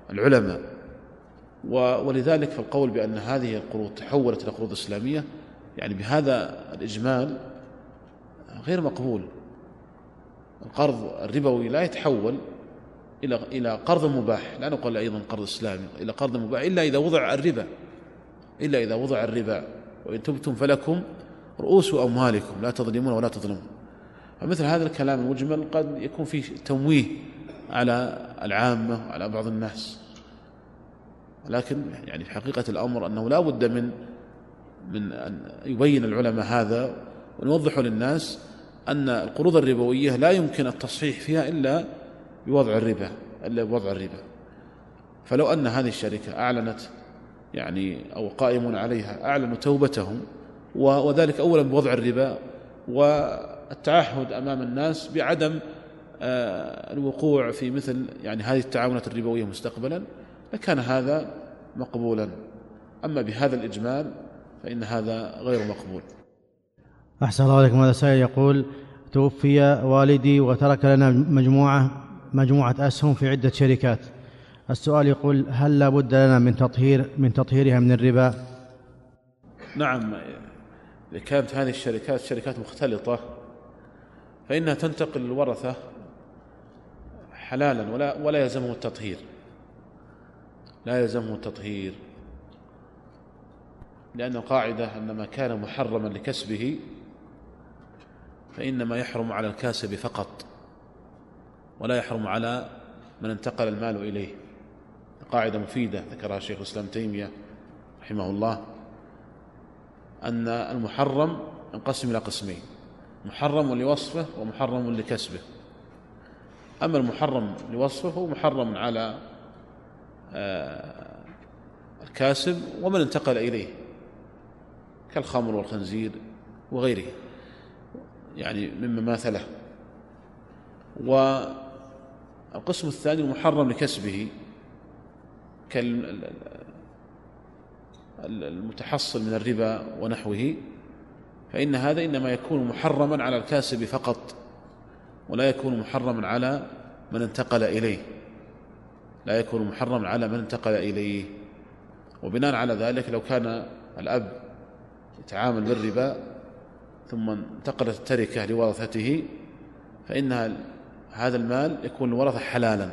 والعلماء. ولذلك فالقول بأن هذه القروض تحولت إلى قروض إسلامية يعني بهذا الإجمال غير مقبول. القرض الربوي لا يتحول إلى إلى قرض مباح لا نقول أيضا قرض إسلامي إلى قرض مباح إلا إذا وضع الربا إلا إذا وضع الربا. وإن تبتم فلكم رؤوس أموالكم لا تظلمون ولا تظلمون. فمثل هذا الكلام المجمل قد يكون فيه تمويه على العامة وعلى بعض الناس. لكن يعني في حقيقة الأمر أنه لا بد من من أن يبين العلماء هذا ونوضح للناس أن القروض الربوية لا يمكن التصحيح فيها إلا بوضع الربا إلا بوضع الربا. فلو أن هذه الشركة أعلنت يعني أو قائمون عليها أعلنوا توبتهم وذلك أولا بوضع الربا والتعهد أمام الناس بعدم آه، الوقوع في مثل يعني هذه التعاونات الربوية مستقبلا لكان هذا مقبولا. أما بهذا الإجمال فإن هذا غير مقبول. أحسن الله عليكم هذا سائل يقول توفي والدي وترك لنا مجموعة مجموعة أسهم في عدة شركات. السؤال يقول هل لا بد لنا من تطهير من تطهيرها من الربا؟ نعم إذا كانت هذه الشركات شركات مختلطة فإنها تنتقل للورثة حلالا ولا ولا يلزمه التطهير. لا يلزمه التطهير لأن القاعدة أن ما كان محرما لكسبه فإنما يحرم على الكاسب فقط ولا يحرم على من انتقل المال إليه. قاعدة مفيدة ذكرها شيخ الإسلام تيمية رحمه الله أن المحرم ينقسم إلى قسمين محرم لوصفه ومحرم لكسبه. أما المحرم لوصفه هو محرم على آه، الكاسب ومن انتقل إليه كالخمر والخنزير وغيره. يعني مما ماثله والقسم الثاني المحرم لكسبه كالمتحصل من الربا ونحوه فإن هذا إنما يكون محرما على الكاسب فقط ولا يكون محرما على من انتقل إليه. لا يكون محرما على من انتقل إليه. وبناء على ذلك لو كان الأب يتعامل بالربا ثم انتقلت التركة لورثته فإنها هذا المال يكون الورثة حلالا.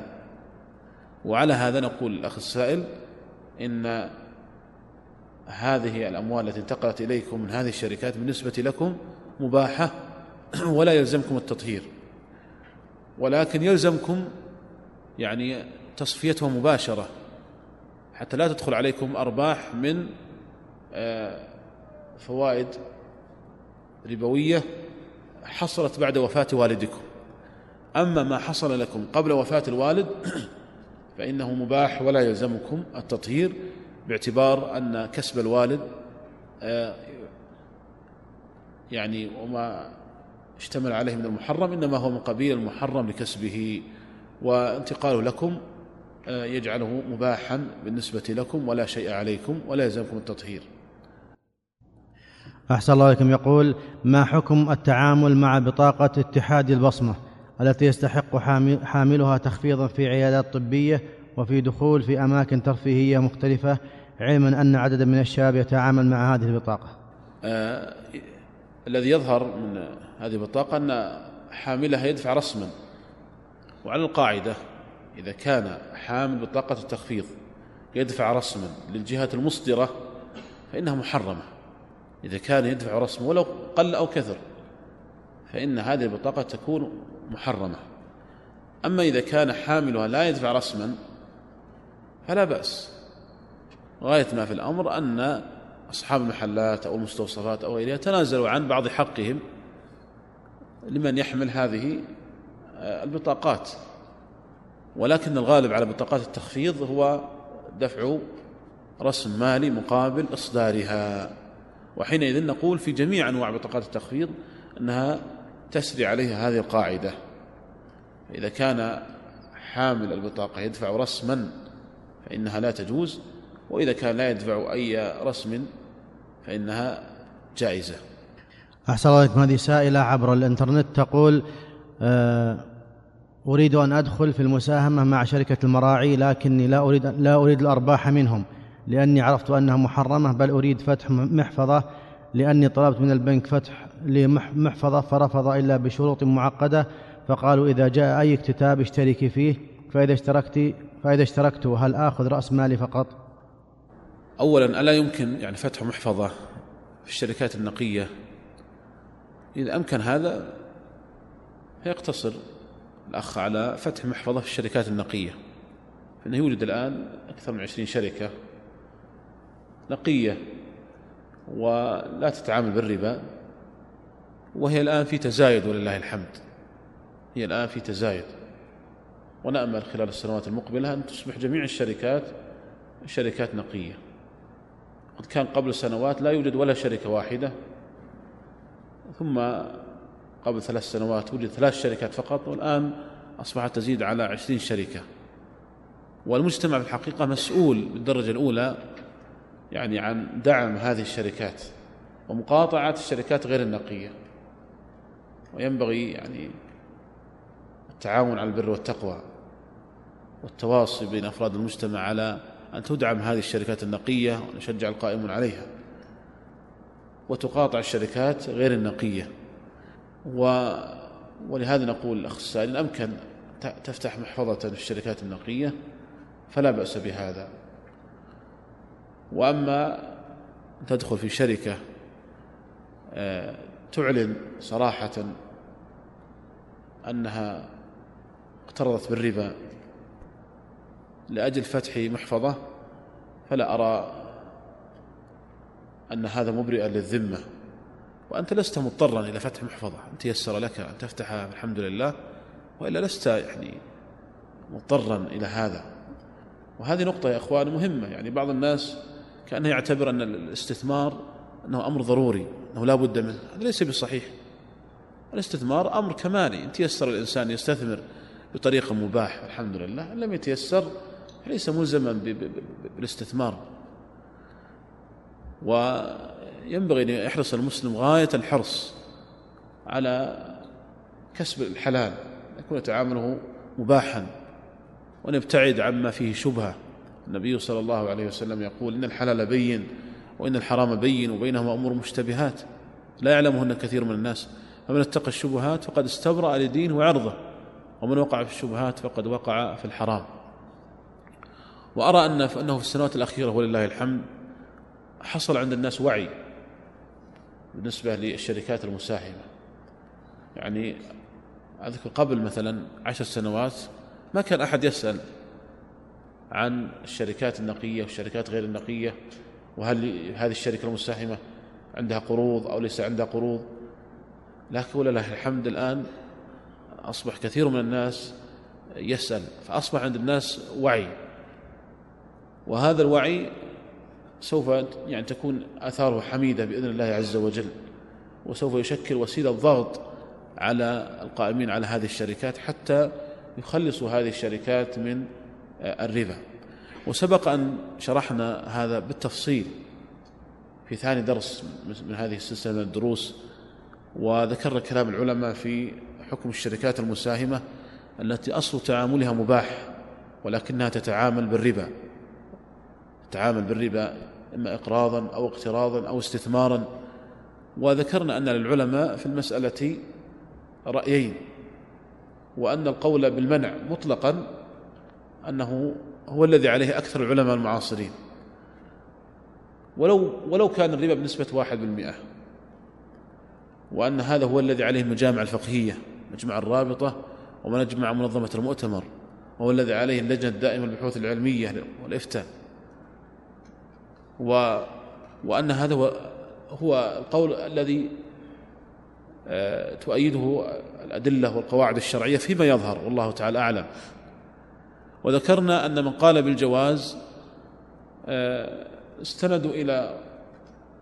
وعلى هذا نقول الأخ السائل إن هذه الأموال التي انتقلت إليكم من هذه الشركات بالنسبة لكم مباحة ولا يلزمكم التطهير. ولكن يلزمكم يعني تصفيتها مباشرة حتى لا تدخل عليكم أرباح من آه، فوائد ربوية حصلت بعد وفاة والدكم. أما ما حصل لكم قبل وفاة الوالد فإنه مباح ولا يلزمكم التطهير باعتبار أن كسب الوالد آه، يعني وما اشتمل عليه من المحرم إنما هو من قبيل المحرم لكسبه وانتقاله لكم آه، يجعله مباحا بالنسبة لكم ولا شيء عليكم ولا يلزمكم التطهير. أحسن الله عليكم يقول ما حكم التعامل مع بطاقة اتحاد البصمة التي يستحق حاملها تخفيضا في عيادات طبية وفي دخول في أماكن ترفيهية مختلفة علما أن عددا من الشباب يتعامل مع هذه البطاقة؟ آه الذي يظهر من هذه البطاقة أن حاملها يدفع رسما. وعلى القاعدة إذا كان حامل بطاقة التخفيض يدفع رسما للجهة المصدرة فإنها محرمة. إذا كان يدفع رسما ولو قل أو كثر فإن هذه البطاقة تكون محرمة. أما إذا كان حاملها لا يدفع رسما فلا بأس. غاية ما في الأمر أن أصحاب المحلات أو المستوصفات أو غيرها تنازلوا عن بعض حقهم لمن يحمل هذه آه، البطاقات. ولكن الغالب على بطاقات التخفيض هو دفع رسم مالي مقابل إصدارها. وحينئذ نقول في جميع أنواع بطاقات التخفيض أنها تسري عليها هذه القاعدة. إذا كان حامل البطاقة يدفع رسما فإنها لا تجوز وإذا كان لا يدفع أي رسم فإنها جائزة. أحسن الله عليكم. هذه سائلة عبر الإنترنت تقول آه أريد أن أدخل في المساهمة مع شركة المراعي لكني لا أريد لا أريد الأرباح منهم. لأني عرفت أنها محرمة بل أريد فتح محفظة. لأني طلبت من البنك فتح لمحفظة فرفض إلا بشروط معقدة. فقالوا إذا جاء أي اكتتاب اشتركي فيه فإذا اشتركت فإذا اشتركت هل آخذ رأس مالي فقط؟ أولا ألا يمكن يعني فتح محفظة في الشركات النقية؟ إذا أمكن هذا فيقتصر الأخ على فتح محفظة في الشركات النقية. فإنه يوجد الآن أكثر من عشرين شركة. نقية ولا تتعامل بالربا وهي الآن في تزايد ولله الحمد. هي الآن في تزايد. ونأمل خلال السنوات المقبلة أن تصبح جميع الشركات شركات نقية. قد كان قبل سنوات لا يوجد ولا شركة واحدة ثم قبل ثلاث سنوات وجد ثلاث شركات فقط والآن أصبحت تزيد على عشرين شركة. والمجتمع في الحقيقة مسؤول بالدرجة الأولى يعني عن دعم هذه الشركات ومقاطعة الشركات غير النقية. وينبغي يعني التعاون على البر والتقوى والتواصي بين أفراد المجتمع على أن تدعم هذه الشركات النقية ونشجع القائمون عليها. وتقاطع الشركات غير النقية. و ولهذا نقول الأخ السائل إن أمكن تفتح محفظة في الشركات النقية فلا بأس بهذا. وأما تدخل في شركة آه، تعلن صراحة أنها اقترضت بالربا لأجل فتح محفظة فلا أرى أن هذا مبرئا للذمة. وأنت لست مضطرا إلى فتح محفظة أن تيسر لك أن تفتحها الحمد لله. وإلا لست يعني مضطرا إلى هذا. وهذه نقطة يا أخوان مهمة يعني بعض الناس كأنه يعتبر أن الاستثمار أنه أمر ضروري أنه لا بد منه. هذا ليس بصحيح. الاستثمار أمر كمالي. إن تيسر الإنسان يستثمر بطريقة مباح الحمد لله إن لم يتيسر ليس ملزما بالاستثمار. وينبغي أن يحرص المسلم غاية الحرص على كسب الحلال يكون تعامله مباحا وأن يبتعد عما فيه شبهة. النبي صلى الله عليه وسلم يقول إن الحلال بين وإن الحرام بين وبينهما أمور مشتبهات لا يعلمهن كثير من الناس. فمن اتقى الشبهات فقد استبرأ لدينه وعرضه ومن وقع في الشبهات فقد وقع في الحرام. وأرى أن أنه في السنوات الأخيرة ولله الحمد حصل عند الناس وعي بالنسبة للشركات المساهمة. يعني أذكر قبل مثلا عشر سنوات ما كان أحد يسأل عن الشركات النقية والشركات غير النقية وهل هذه الشركة المساهمة عندها قروض أو ليس عندها قروض؟ لكن ولله الحمد الآن أصبح كثير من الناس يسأل فأصبح عند الناس وعي. وهذا الوعي سوف يعني تكون آثاره حميدة بإذن الله عز وجل وسوف يشكل وسيلة ضغط على القائمين على هذه الشركات حتى يخلصوا هذه الشركات من الربا. وسبق أن شرحنا هذا بالتفصيل في ثاني درس من هذه السلسلة من الدروس وذكرنا كلام العلماء في حكم الشركات المساهمة التي أصل تعاملها مباح ولكنها تتعامل بالربا. تتعامل بالربا إما إقراضا أو اقتراضا أو استثمارا. وذكرنا أن للعلماء في المسألة رأيين وأن القول بالمنع مطلقا أنه هو الذي عليه أكثر العلماء المعاصرين. ولو ولو كان الربا بنسبة واحد بالمئة وأن هذا هو الذي عليه المجامع الفقهية مجمع الرابطة ومجمع منظمة المؤتمر وهو الذي عليه اللجنة الدائمة للبحوث العلمية والإفتاء. و وأن هذا هو هو القول الذي آه، تؤيده الأدلة والقواعد الشرعية فيما يظهر والله تعالى أعلم. وذكرنا أن من قال بالجواز آه، استندوا إلى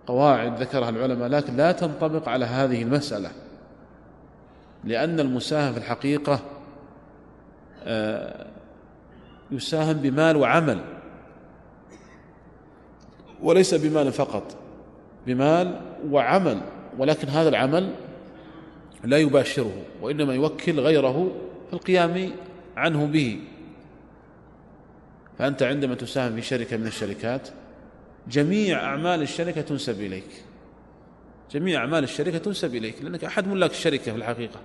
قواعد ذكرها العلماء لكن لا تنطبق على هذه المسألة لأن المساهم في الحقيقة آه، يساهم بمال وعمل وليس بمال فقط بمال وعمل ولكن هذا العمل لا يباشره وإنما يوكل غيره في القيام عنه به. فأنت عندما تساهم في شركة من الشركات جميع أعمال الشركة تنسب إليك. جميع أعمال الشركة تنسب إليك لأنك أحد ملاك الشركة في الحقيقة.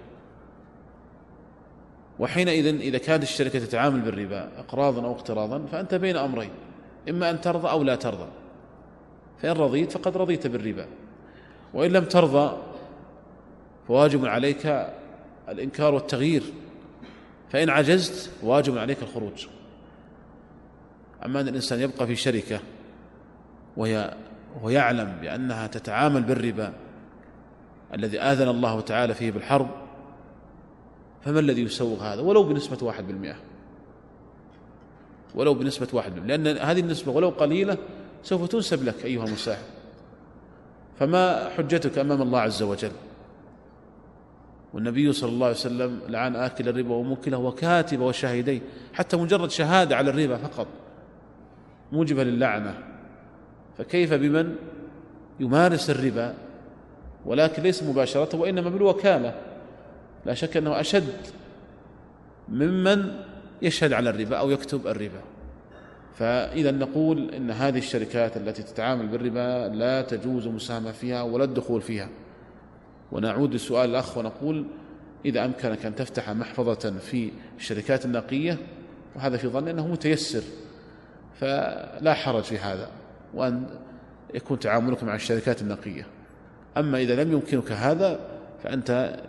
وحينئذ إذا كانت الشركة تتعامل بالربا إقراضا أو اقتراضا فأنت بين أمرين إما أن ترضى أو لا ترضى. فإن رضيت فقد رضيت بالربا. وإن لم ترضى فواجب عليك الإنكار والتغيير. فإن عجزت واجب عليك الخروج. أما أن الإنسان يبقى في شركة وهي وهو يعلم بأنها تتعامل بالربا الذي آذن الله تعالى فيه بالحرب فما الذي يسوغ هذا؟ ولو بنسبة واحد بالمئة. ولو بنسبة واحد بالمئة. لأن هذه النسبة ولو قليلة سوف تنسب لك أيها المساهم فما حجتك أمام الله عز وجل؟ والنبي صلى الله عليه وسلم لعن آكل الربا وموكله وكاتب وشاهديه حتى مجرد شهادة على الربا فقط. موجبة للعنة. فكيف بمن يمارس الربا ولكن ليس مباشرة وإنما بالوكالة؟ لا شك أنه أشد ممن يشهد على الربا أو يكتب الربا. فإذا نقول إن هذه الشركات التي تتعامل بالربا لا تجوز المساهمة فيها ولا الدخول فيها. ونعود لسؤال الأخ ونقول إذا أمكنك أن تفتح محفظة في الشركات النقية وهذا في ظني أنه متيسر. فلا حرج في هذا وأن يكون تعاملك مع الشركات النقية. أما إذا لم يمكنك هذا فأنت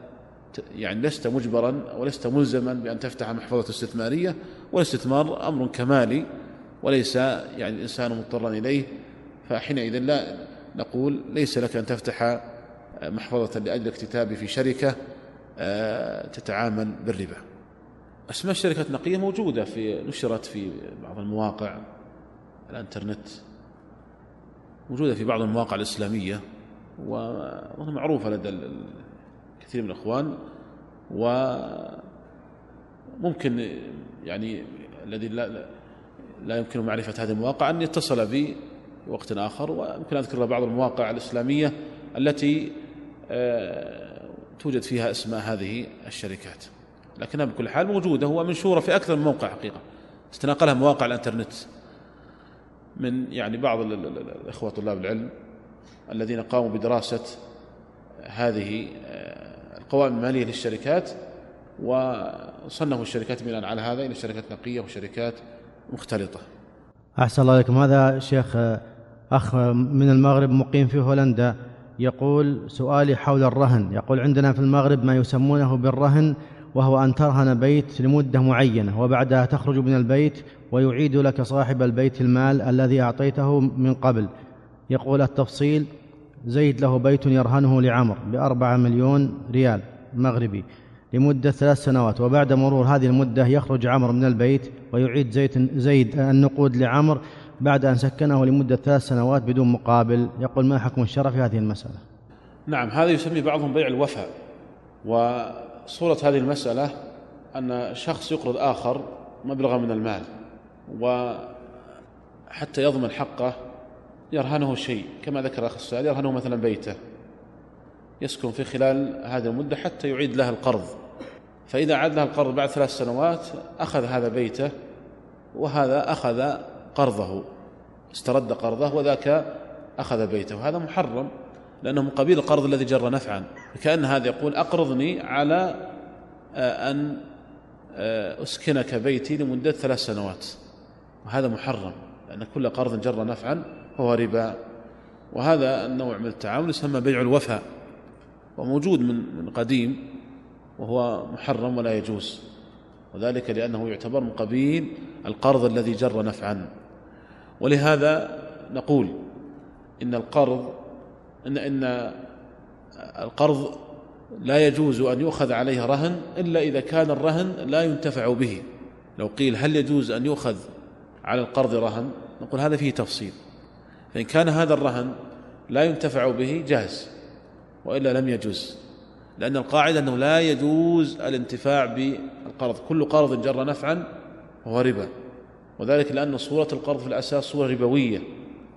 يعني لست مجبرا ولست ملزما بأن تفتح محفظة استثمارية والاستثمار أمر كمالي وليس يعني الإنسان مضطرا إليه. فحينئذ لا نقول ليس لك أن تفتح محفظة لأجل اكتتاب في شركة آه، تتعامل بالربا. أسماء الشركات النقية موجودة في نشرت في بعض المواقع. الانترنت موجودة في بعض المواقع الإسلامية ومعروفة لدى كثير من الإخوان وممكن يعني الذي لا لا يمكن معرفة هذه المواقع أن يتصل بي في وقت آخر ويمكن أذكر له بعض المواقع الإسلامية التي آه، توجد فيها اسماء هذه الشركات. لكنها بكل حال موجودة هو منشورة في أكثر من موقع حقيقة. استناقلها مواقع الإنترنت. من يعني بعض الإخوة طلاب العلم الذين قاموا بدراسة هذه آه، القوائم المالية للشركات وصنفوا الشركات بناء على هذا إلى شركات نقية وشركات مختلطة. أحسن الله عليكم. هذا شيخ آه، أخ من المغرب مقيم في هولندا يقول سؤالي حول الرهن. يقول عندنا في المغرب ما يسمونه بالرهن وهو أن ترهن بيت لمدة معينة وبعدها تخرج من البيت ويعيد لك صاحب البيت المال الذي أعطيته من قبل. يقول التفصيل زيد له بيت يرهنه لعمر بأربعة مليون ريال مغربي لمدة ثلاث سنوات وبعد مرور هذه المدة يخرج عمر من البيت ويعيد زيد, زيد النقود لعمر بعد أن سكنه لمدة ثلاث سنوات بدون مقابل. يقول ما حكم الشرع في هذه المسألة؟ نعم هذا يسمي بعضهم بيع الوفاء. وصورة هذه المسألة أن شخص يقرض آخر مبلغا من المال. وحتى يضمن حقه يرهنه شيء كما ذكر أخ السؤال يرهنه مثلا بيته. يسكن في خلال هذه المدة حتى يعيد له القرض. فإذا عاد له القرض بعد ثلاث سنوات أخذ هذا بيته وهذا أخذ قرضه. استرد قرضه وذاك أخذ بيته. وهذا محرم لأنه من قبيل القرض الذي جر نفعا. كأن هذا يقول أقرضني على آه، أن آه، أسكنك بيتي لمدة ثلاث سنوات. وهذا محرم لأن كل قرض جر نفعا فهو ربا. وهذا النوع من التعامل يسمى بيع الوفاء وموجود من من قديم وهو محرم ولا يجوز. وذلك لأنه يعتبر من قبيل القرض الذي جر نفعا. ولهذا نقول إن القرض إن إن القرض لا يجوز أن يؤخذ عليه رهن إلا إذا كان الرهن لا ينتفع به. لو قيل هل يجوز أن يؤخذ على القرض رهن نقول هذا فيه تفصيل. فإن كان هذا الرهن لا ينتفع به جاز وإلا لم يجوز لأن القاعدة أنه لا يجوز الانتفاع بالقرض كل قرض جر نفعا هو ربا. وذلك لأن صورة القرض في الأساس صورة ربوية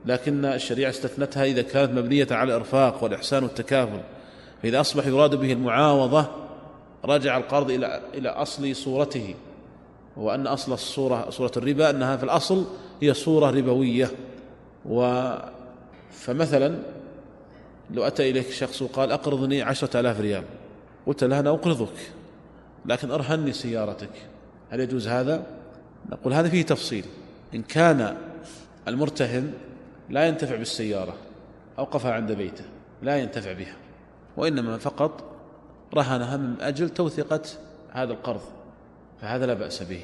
لكن الشريعة استثنتها إذا كانت مبنية على الإرفاق والإحسان والتكافل. فإذا أصبح يراد به المعاوضة رجع القرض إلى إلى أصل صورته. هو أن أصل الصورة صورة الربا أنها في الأصل هي صورة ربوية. و فمثلا لو أتى إليك شخص وقال أقرضني عشرة آلاف ريال قلت له أنا أقرضك لكن أرهني سيارتك. هل يجوز هذا؟ نقول هذا فيه تفصيل. إن كان المرتهن لا ينتفع بالسيارة أوقفها عند بيته لا ينتفع بها وإنما فقط رهنها من أجل توثقة هذا القرض. فهذا لا بأس به.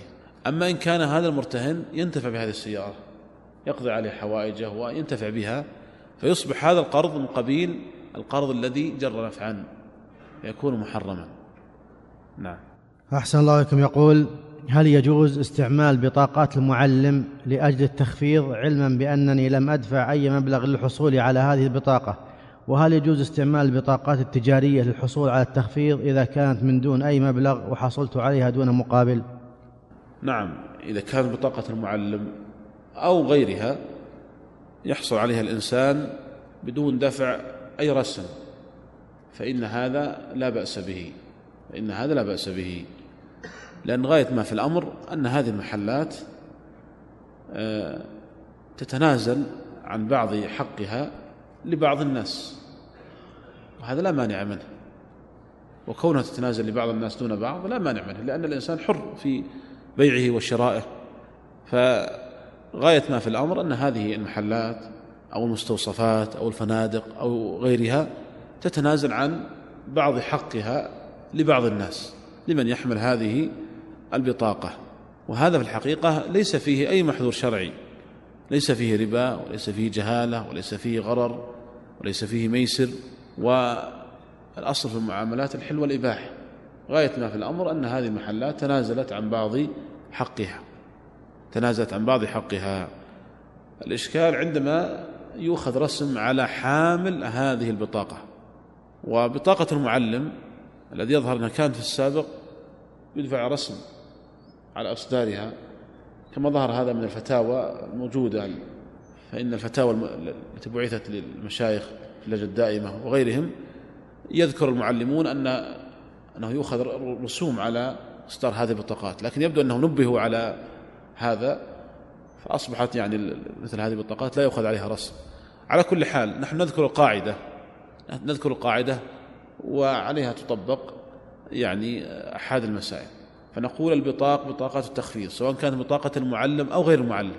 أما إن كان هذا المرتهن ينتفع بهذه السيارة يقضي عليه حوائجه وينتفع بها فيصبح هذا القرض من قبيل القرض الذي جر نفعا يكون محرما. نعم. أحسن الله لكم يقول هل يجوز استعمال بطاقات المعلم لأجل التخفيض علما بأنني لم أدفع أي مبلغ للحصول على هذه البطاقة؟ وهل يجوز استعمال البطاقات التجارية للحصول على التخفيض إذا كانت من دون أي مبلغ وحصلت عليها دون مقابل؟ نعم إذا كانت بطاقة المعلم أو غيرها يحصل عليها الإنسان بدون دفع أي رسم فإن هذا لا بأس به فإن هذا لا بأس به. لأن غاية ما في الأمر أن هذه المحلات آه، تتنازل عن بعض حقها لبعض الناس. وهذا لا مانع منه. وكونها تتنازل لبعض الناس دون بعض لا مانع منه لأن الإنسان حر في بيعه وشرائه. فغاية ما في الأمر أن هذه المحلات أو المستوصفات أو الفنادق أو غيرها تتنازل عن بعض حقها لبعض الناس لمن يحمل هذه البطاقة. وهذا في الحقيقة ليس فيه أي محذور شرعي. ليس فيه ربا وليس فيه جهالة وليس فيه غرر وليس فيه ميسر. والأصل في المعاملات الحل والإباحة. غاية ما في الأمر أن هذه المحلات تنازلت عن بعض حقها. تنازلت عن بعض حقها. الإشكال عندما يؤخذ رسم على حامل هذه البطاقة. وبطاقة المعلم الذي يظهر أنها كانت في السابق يدفع رسم على أصدارها. كما ظهر هذا من الفتاوى الموجودة. فإن الفتاوى التي بعثت للمشايخ في اللجنة الدائمة وغيرهم يذكر المعلمون أن أنه يؤخذ رسوم على إصدار هذه البطاقات لكن يبدو أنهم نبهوا على هذا فأصبحت يعني مثل هذه البطاقات لا يؤخذ عليها رسم على كل حال نحن نذكر القاعدة نذكر القاعدة وعليها تطبق يعني أحد المسائل. فنقول البطاق بطاقة التخفيض سواء كانت بطاقة المعلم أو غير المعلم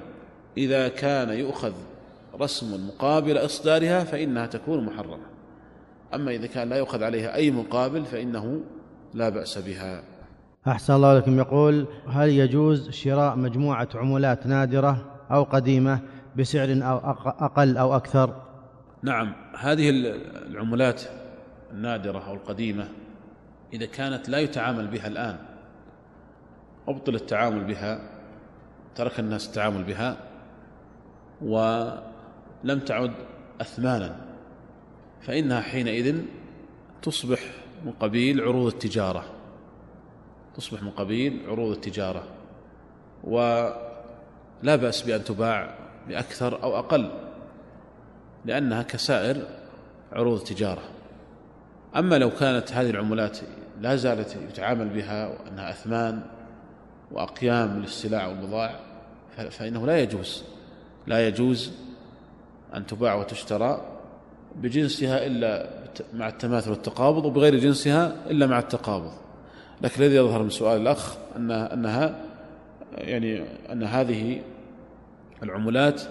إذا كان يؤخذ رسم مقابل إصدارها فإنها تكون محرمة. أما إذا كان لا يؤخذ عليها أي مقابل فإنه لا بأس بها. أحسن الله لكم. يقول هل يجوز شراء مجموعة عملات نادرة أو قديمة بسعر أو أقل أو أكثر؟ نعم هذه العملات النادرة أو القديمة إذا كانت لا يتعامل بها الآن أبطل التعامل بها ترك الناس التعامل بها ولم تعد أثمانا فإنها حينئذ تصبح من قبيل عروض التجارة تصبح من قبيل عروض التجارة ولا بأس بأن تباع بأكثر أو أقل لأنها كسائر عروض التجارة. أما لو كانت هذه العملات لا زالت يتعامل بها وأنها أثمان وأقيام للسلع والبضائع فإنه لا يجوز لا يجوز أن تباع وتشترى بجنسها إلا مع التماثل والتقابض وبغير جنسها إلا مع التقابض. لكن الذي يظهر من سؤال الأخ أنها, أنها يعني أن هذه العملات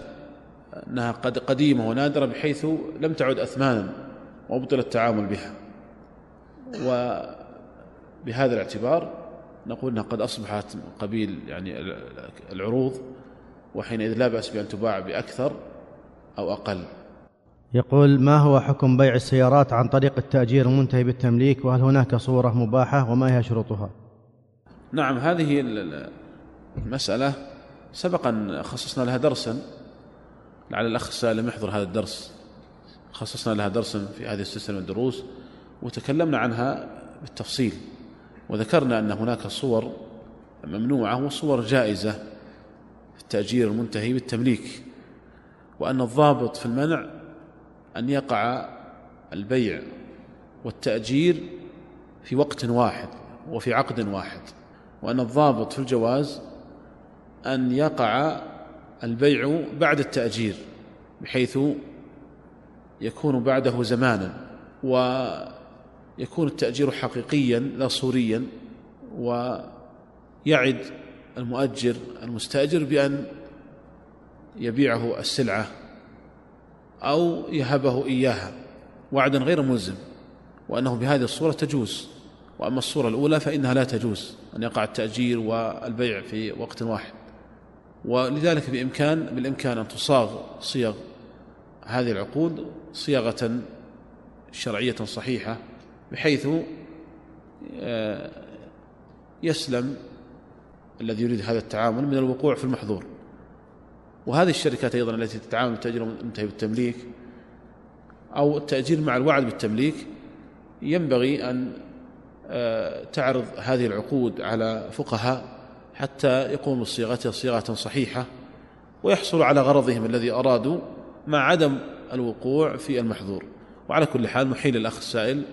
أنها قد قديمة ونادرة بحيث لم تعد أثمانا وأبطل التعامل بها. وبهذا الاعتبار نقول إنها قد أصبحت قبيل يعني العروض وحينئذ لا بأس بأن تباع بأكثر أو أقل. يقول ما هو حكم بيع السيارات عن طريق التأجير المنتهي بالتمليك؟ وهل هناك صورة مباحة؟ وما هي شروطها؟ نعم هذه المسألة سبقا خصصنا لها درسا. لعل الأخ السالم يحضر هذا الدرس. خصصنا لها درسا في هذه السلسلة من الدروس وتكلمنا عنها بالتفصيل. وذكرنا أن هناك صور ممنوعة وصور جائزة في التأجير المنتهي بالتمليك. وأن الضابط في المنع أن يقع البيع والتأجير في وقت واحد وفي عقد واحد وأن الضابط في الجواز أن يقع البيع بعد التأجير بحيث يكون بعده زمانا ويكون التأجير حقيقيا لا صوريا ويعد المؤجر المستأجر بأن يبيعه السلعة أو يهبه إياها وعدا غير ملزم وأنه بهذه الصورة تجوز. وأما الصورة الأولى فإنها لا تجوز أن يقع التأجير والبيع في وقت واحد. ولذلك بإمكان بالإمكان أن تصاغ صيغ هذه العقود صياغة شرعية صحيحة بحيث آه، يسلم الذي يريد هذا التعامل من الوقوع في المحظور. وهذه الشركات أيضا التي تتعامل بالتأجير المنتهي بالتمليك أو التأجير مع الوعد بالتمليك ينبغي أن آه، تعرض هذه العقود على فقهاء حتى يقوموا بصياغتها صياغة صحيحة ويحصلوا على غرضهم الذي أرادوا مع عدم الوقوع في المحظور. وعلى كل حال محيل الأخ السائل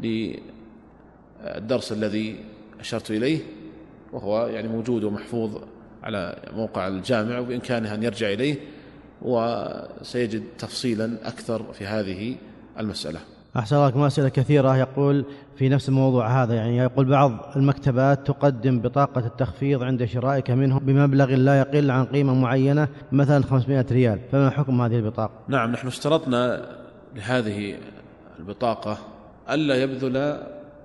للدرس الذي أشرت إليه وهو يعني موجود ومحفوظ على موقع الجامع وبإمكانه أن يرجع إليه وسيجد تفصيلا أكثر في هذه المسألة. أحسن الله أسئلة كثيرة. يقول في نفس الموضوع هذا يعني يقول بعض المكتبات تقدم بطاقة التخفيض عند شرائك منهم بمبلغ لا يقل عن قيمة معينة مثلا 500 ريال. فما حكم هذه البطاقة؟ نعم نحن اشترطنا لهذه البطاقة ألا يبذل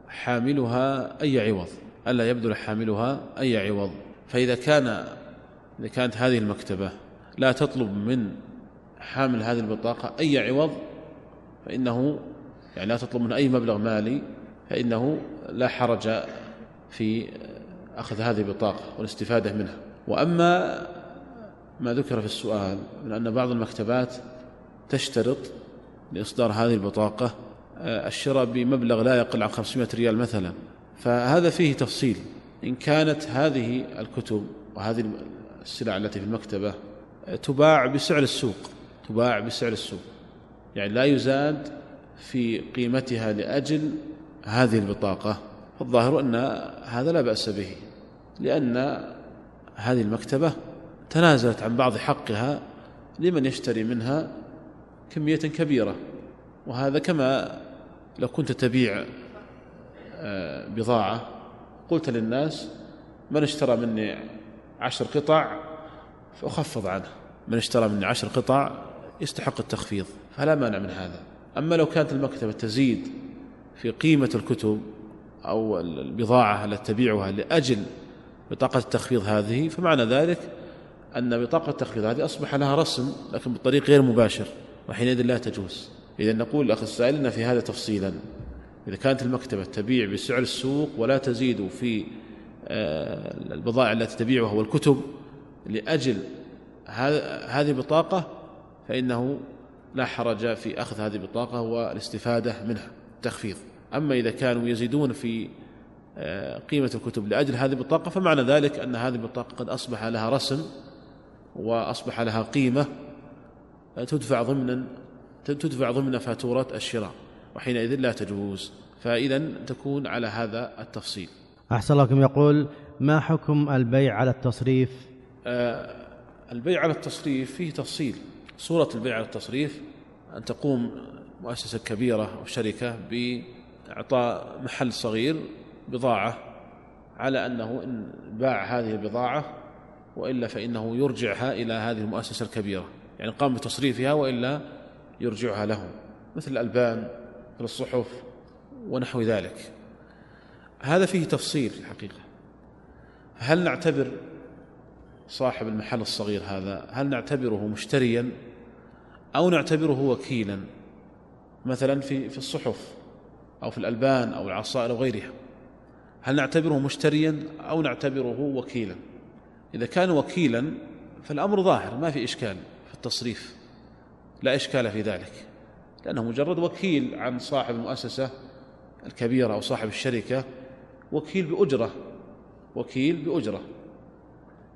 حاملها أي عوض. ألا يبذل حاملها أي عوض. فإذا كان إذا كانت هذه المكتبة لا تطلب من حامل هذه البطاقة أي عوض فإنه يعني لا تطلب منه أي مبلغ مالي فإنه لا حرج في أخذ هذه البطاقة والاستفادة منها. وأما ما ذكر في السؤال من أن بعض المكتبات تشترط لإصدار هذه البطاقة آه، الشراء بمبلغ لا يقل عن 500 ريال مثلا. فهذا فيه تفصيل. إن كانت هذه الكتب وهذه السلع التي في المكتبة تباع بسعر السوق تباع بسعر السوق. يعني لا يزاد في قيمتها لأجل هذه البطاقة. الظاهر أن هذا لا بأس به لأن هذه المكتبة تنازلت عن بعض حقها لمن يشتري منها كمية كبيرة. وهذا كما لو كنت تبيع آه، بضاعة قلت للناس من اشترى مني عشر قطع فأخفض عنه من اشترى مني عشر قطع يستحق التخفيض فلا مانع من هذا. أما لو كانت المكتبة تزيد في قيمة الكتب أو البضاعة التي تبيعها لأجل بطاقة التخفيض هذه فمعنى ذلك أن بطاقة التخفيض هذه أصبح لها رسم لكن بطريق غير مباشر وحينئذ لا تجوز. إذا نقول الأخ السائل أن في هذا تفصيلا. إذا كانت المكتبة تبيع بسعر السوق ولا تزيد في آه، البضائع التي تبيعها والكتب لأجل هذه البطاقة فإنه لا حرج في أخذ هذه البطاقة والاستفادة منها تخفيض. أما إذا كانوا يزيدون في آه، قيمة الكتب لأجل هذه البطاقة فمعنى ذلك أن هذه البطاقة قد أصبح لها رسم وأصبح لها قيمة آه، تدفع ضمنا تدفع ضمن فاتورة الشراء. وحينئذ لا تجوز. فإذا تكون على هذا التفصيل. أحسن لكم يقول ما حكم البيع على التصريف؟ آه البيع على التصريف فيه تفصيل. صورة البيع على التصريف أن تقوم مؤسسة كبيرة أو شركة بإعطاء محل صغير بضاعة على أنه إن باع هذه البضاعة وإلا فإنه يرجعها إلى هذه المؤسسة الكبيرة. يعني قام بتصريفها وإلا يرجعها له. مثل الألبان مثل الصحف ونحو ذلك. هذا فيه تفصيل في الحقيقة. هل نعتبر صاحب المحل الصغير هذا هل نعتبره مشتريا أو نعتبره وكيلا؟ مثلا في في الصحف أو في الألبان أو العصائر أو غيرها. هل نعتبره مشتريا أو نعتبره وكيلا؟ إذا كان وكيلا فالأمر ظاهر ما في إشكال في التصريف. لا إشكال في ذلك. لأنه مجرد وكيل عن صاحب المؤسسة الكبيرة أو صاحب الشركة وكيل بأجرة وكيل بأجرة.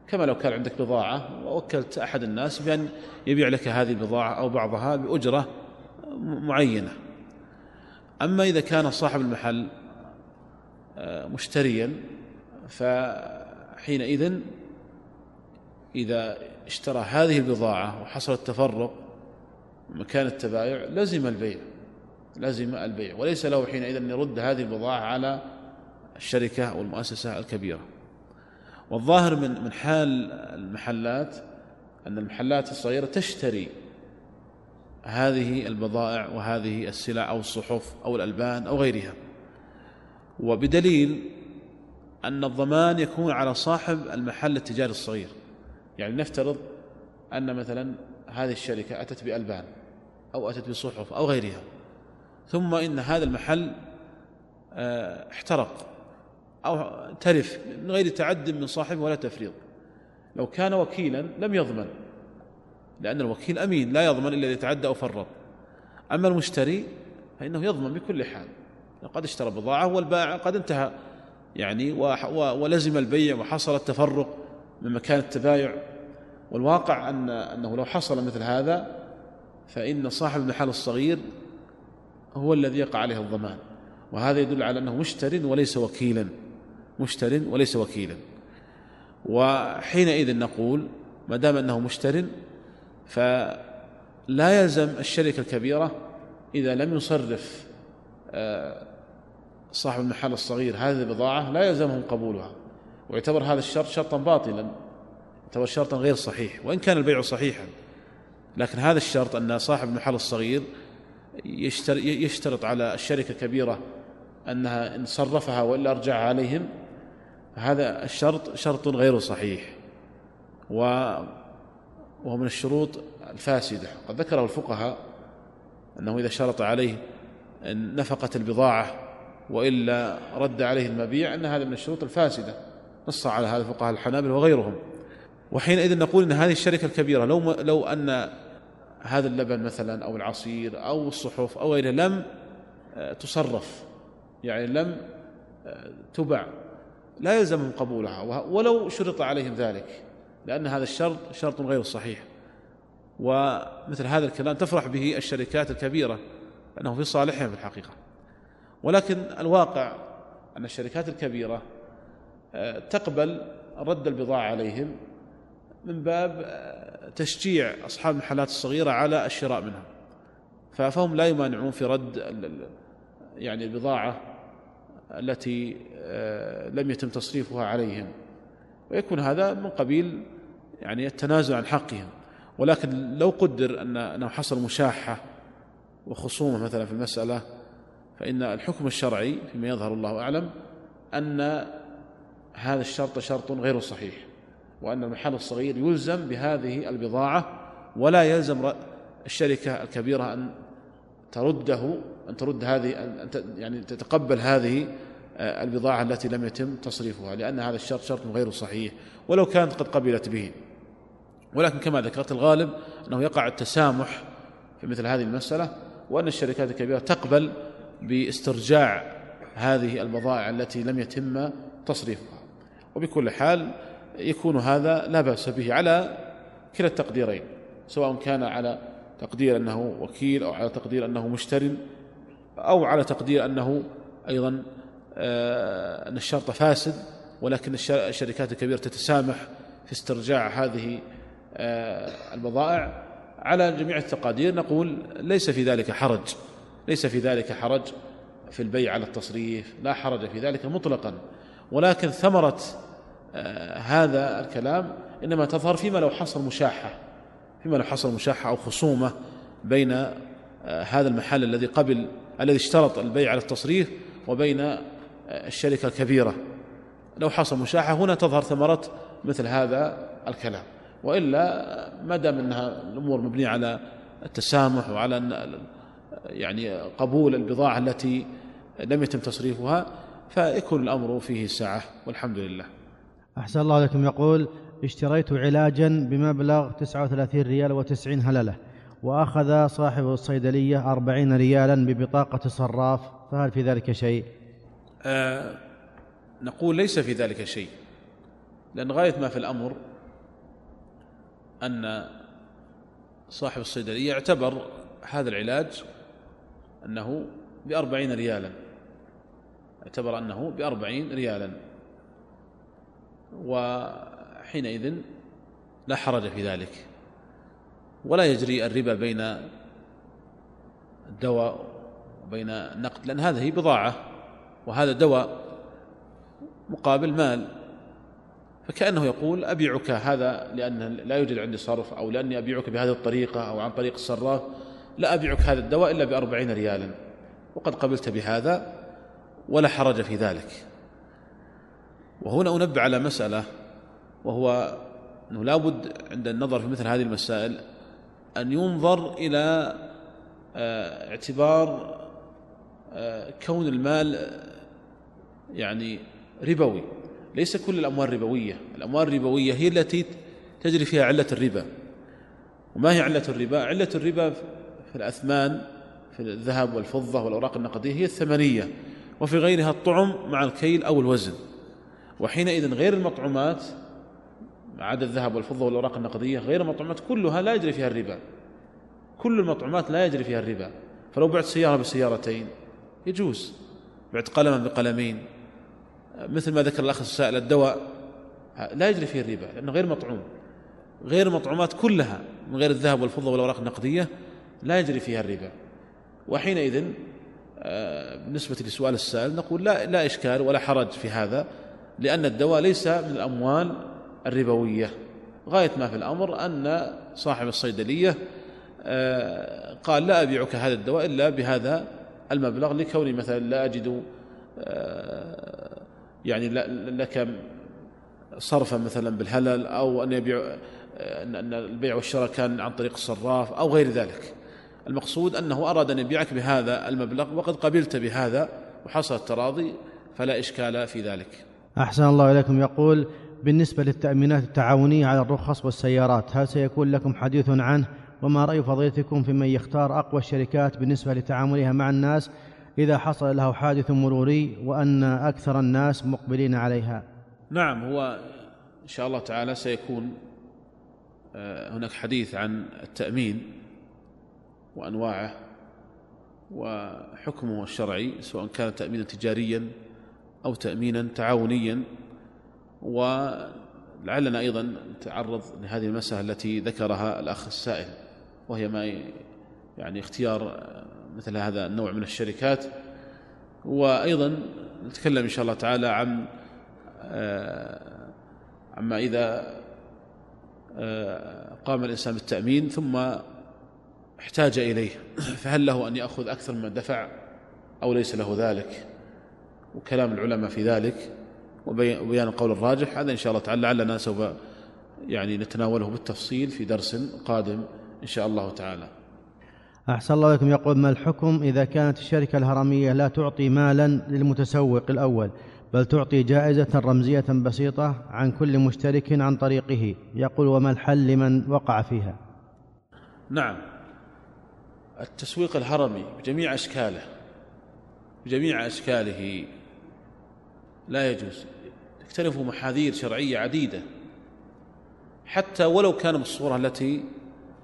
كما لو كان عندك بضاعة ووكلت أحد الناس بأن يبيع لك هذه البضاعة أو بعضها بأجرة معينة. أما إذا كان صاحب المحل آه، مشتريا فحينئذ إذا اشترى هذه البضاعة وحصل التفرق مكان التبايع لزم البيع لزم البيع وليس له حينئذ أن يرد هذه البضاعة على الشركة أو المؤسسة الكبيرة. والظاهر من من حال المحلات أن المحلات الصغيرة تشتري هذه البضائع وهذه السلع أو الصحف أو الألبان أو غيرها. وبدليل أن الضمان يكون على صاحب المحل التجاري الصغير. يعني نفترض أن مثلا هذه الشركة أتت بألبان. أو أتت بصحف أو غيرها. ثم إن هذا المحل آه، احترق أو تلف من غير تعد من صاحبه ولا تفريط. لو كان وكيلا لم يضمن لأن الوكيل أمين لا يضمن إلا إذا تعدى أو فرط. أما المشتري فإنه يضمن بكل حال. قد اشترى بضاعة والبائع قد انتهى. يعني ولزم البيع وحصل التفرق من مكان التبايع. والواقع أن أنه لو حصل مثل هذا فإن صاحب المحل الصغير هو الذي يقع عليه الضمان وهذا يدل على أنه مشتر وليس وكيلا مشتر وليس وكيلا. وحينئذ نقول ما دام أنه مشتر فلا يلزم الشركة الكبيرة إذا لم يصرف آه، صاحب المحل الصغير هذه البضاعة لا يلزمهم قبولها. ويعتبر هذا الشرط شرطا باطلا يعتبر شرطا غير صحيح وإن كان البيع صحيحا. لكن هذا الشرط أن صاحب المحل الصغير يشترط على الشركة الكبيرة أنها إن صرفها وإلا أرجعها عليهم هذا الشرط شرط غير صحيح وهو من الشروط الفاسدة. قد ذكره الفقهاء أنه إذا شرط عليه نفقة البضاعة وإلا رد عليه المبيع أن هذا من الشروط الفاسدة. نص على هذا فقهاء الحنابل وغيرهم. وحينئذ نقول أن هذه الشركة الكبيرة لو, لو أن هذا اللبن مثلا أو العصير أو الصحف أو غيره لم آه، تصرف. يعني لم آه، تبع لا يلزمهم قبولها. ولو شرط عليهم ذلك لأن هذا الشرط شرط غير صحيح. ومثل هذا الكلام تفرح به الشركات الكبيرة أنه في صالحهم في الحقيقة. ولكن الواقع أن الشركات الكبيرة آه، تقبل رد البضاعة عليهم من باب تشجيع أصحاب المحلات الصغيرة على الشراء منها فهم لا يمانعون في رد يعني البضاعة التي آه، لم يتم تصريفها عليهم. ويكون هذا من قبيل يعني التنازل عن حقهم. ولكن لو قدر أن أنه حصل مشاحة وخصومة مثلا في المسألة فإن الحكم الشرعي فيما يظهر الله أعلم أن هذا الشرط شرط غير صحيح. وأن المحل الصغير يلزم بهذه البضاعة ولا يلزم الشركة الكبيرة أن ترده أن ترد هذه أن يعني تتقبل هذه آه، البضاعة التي لم يتم تصريفها لأن هذا الشرط شرط غير صحيح ولو كانت قد قبلت به. ولكن كما ذكرت الغالب أنه يقع التسامح في مثل هذه المسألة وأن الشركات الكبيرة تقبل باسترجاع هذه البضائع التي لم يتم تصريفها. وبكل حال يكون هذا لا بأس به على كلا التقديرين سواء كان على تقدير أنه وكيل أو على تقدير أنه مشتر أو على تقدير أنه أيضا آه، أن الشرط فاسد ولكن الشركات الكبيرة تتسامح في استرجاع هذه آه، البضائع على جميع التقادير. نقول ليس في ذلك حرج ليس في ذلك حرج في البيع على التصريف لا حرج في ذلك مطلقا ولكن ثمرة آه، هذا الكلام إنما تظهر فيما لو حصل مشاحة فيما لو حصل مشاحة أو خصومة بين آه، هذا المحل الذي قبل الذي اشترط البيع على التصريف وبين آه، الشركة الكبيرة. لو حصل مشاحة هنا تظهر ثمرة مثل هذا الكلام. وإلا ما دام أنها الأمور مبنية على التسامح وعلى يعني قبول البضاعة التي لم يتم تصريفها فيكون الأمر فيه سعة والحمد لله. أحسن الله لكم يقول اشتريت علاجا بمبلغ 39 ريال وتسعين هللة وأخذ صاحب الصيدلية أربعين ريالا ببطاقة صراف فهل في ذلك شيء؟ آه نقول ليس في ذلك شيء لأن غاية ما في الأمر أن صاحب الصيدلية اعتبر هذا العلاج أنه بأربعين ريالا اعتبر أنه بأربعين ريالا. وحينئذ لا حرج في ذلك. ولا يجري الربا بين الدواء وبين النقد لأن هذه بضاعة وهذا دواء مقابل مال. فكأنه يقول أبيعك هذا لأن لا يوجد عندي صرف أو لأني أبيعك بهذه الطريقة أو عن طريق الصراف لا أبيعك هذا الدواء إلا بأربعين ريالا. وقد قبلت بهذا ولا حرج في ذلك. وهنا أنبه على مسألة وهو أنه لا بد عند النظر في مثل هذه المسائل أن ينظر إلى آه، اعتبار آه، كون المال يعني ربوي ليس كل الأموال ربوية الأموال الربوية هي التي تجري فيها علة الربا وما هي علة الربا؟ علة الربا في الأثمان في الذهب والفضة والأوراق النقدية هي الثمنية وفي غيرها الطعم مع الكيل أو الوزن وحينئذ غير المطعومات عدا الذهب والفضة والأوراق النقدية غير المطعومات كلها لا يجري فيها الربا. كل المطعومات لا يجري فيها الربا. فلو بعت سيارة بسيارتين يجوز. بعت قلما بقلمين مثل ما ذكر الأخ السائل الدواء لا يجري فيه الربا لأنه غير مطعوم. غير المطعومات كلها من غير الذهب والفضة والأوراق النقدية لا يجري فيها الربا. وحينئذ آه، بالنسبة لسؤال السائل نقول لا لا إشكال ولا حرج في هذا. لأن الدواء ليس من الأموال الربوية. غاية ما في الأمر أن صاحب الصيدلية آه، قال لا أبيعك هذا الدواء إلا بهذا المبلغ لكوني مثلا لا أجد آه، يعني لك صرفا مثلا بالهلل أو أن يبيع أن البيع والشراء كان عن طريق الصراف أو غير ذلك. المقصود أنه أراد أن يبيعك بهذا المبلغ وقد قبلت بهذا وحصل التراضي فلا إشكال في ذلك. أحسن الله إليكم. يقول بالنسبة للتأمينات التعاونية على الرخص والسيارات هل سيكون لكم حديث عنه؟ وما رأي فضيلتكم في من يختار أقوى الشركات بالنسبة لتعاملها مع الناس إذا حصل له حادث مروري وأن أكثر الناس مقبلين عليها؟ نعم هو إن شاء الله تعالى سيكون آه، هناك حديث عن التأمين وأنواعه وحكمه الشرعي سواء كان تأمينا تجاريا أو تأمينا تعاونيا ولعلنا أيضا نتعرض لهذه المسألة التي ذكرها الأخ السائل وهي ما يعني اختيار مثل هذا النوع من الشركات. وأيضا نتكلم إن شاء الله تعالى عن آه، عما إذا آه، قام الإنسان بالتأمين ثم احتاج إليه فهل له أن يأخذ أكثر مما دفع أو ليس له ذلك؟ وكلام العلماء في ذلك وبيان القول الراجح هذا إن شاء الله تعالى لعلنا سوف يعني نتناوله بالتفصيل في درس قادم إن شاء الله تعالى. أحسن الله لكم يقول ما الحكم إذا كانت الشركة الهرمية لا تعطي مالا للمتسوق الأول بل تعطي جائزة رمزية بسيطة عن كل مشترك عن طريقه؟ يقول وما الحل لمن وقع فيها؟ نعم. التسويق الهرمي بجميع أشكاله بجميع أشكاله لا يجوز. تختلف محاذير شرعية عديدة. حتى ولو كان بالصورة التي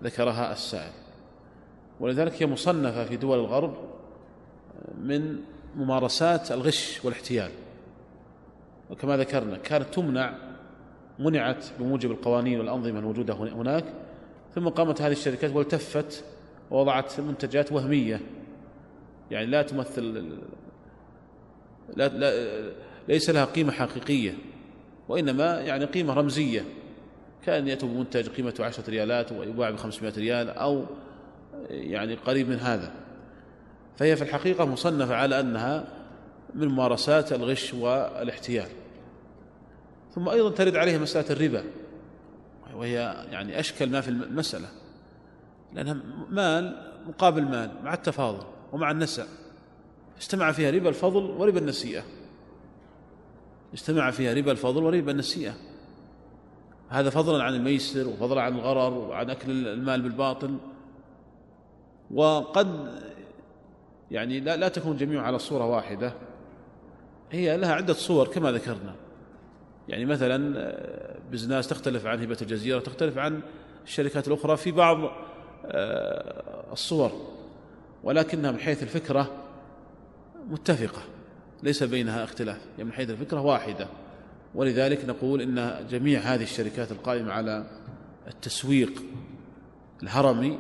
ذكرها السائل. ولذلك هي مصنفة في دول الغرب من ممارسات الغش والاحتيال. وكما ذكرنا كانت تمنع منعت بموجب القوانين والأنظمة الموجودة هناك ثم قامت هذه الشركات والتفت ووضعت منتجات وهمية. يعني لا تمثل لا, لا ليس لها قيمة حقيقية وإنما يعني قيمة رمزية. كأن يأتوا بمنتج قيمته عشرة ريالات ويباع بخمسمائة ريال أو يعني قريب من هذا. فهي في الحقيقة مصنفة على أنها من ممارسات الغش والاحتيال. ثم أيضا ترد عليها مسألة الربا وهي يعني أشكل ما في المسألة لأنها مال مقابل مال مع التفاضل ومع النسع اجتمع فيها ربا الفضل وربا النسيئة. اجتمع فيها ربا الفضل وربا النسيئة. هذا فضلا عن الميسر وفضلا عن الغرر وعن أكل المال بالباطل. وقد يعني لا, لا تكون جميعها على صورة واحدة. هي لها عدة صور كما ذكرنا. يعني مثلا بزناس تختلف عن هبة الجزيرة تختلف عن الشركات الأخرى في بعض آه، الصور. ولكنها من حيث الفكرة متفقة. ليس بينها اختلاف يعني من حيث الفكرة واحدة. ولذلك نقول إن جميع هذه الشركات القائمة على التسويق الهرمي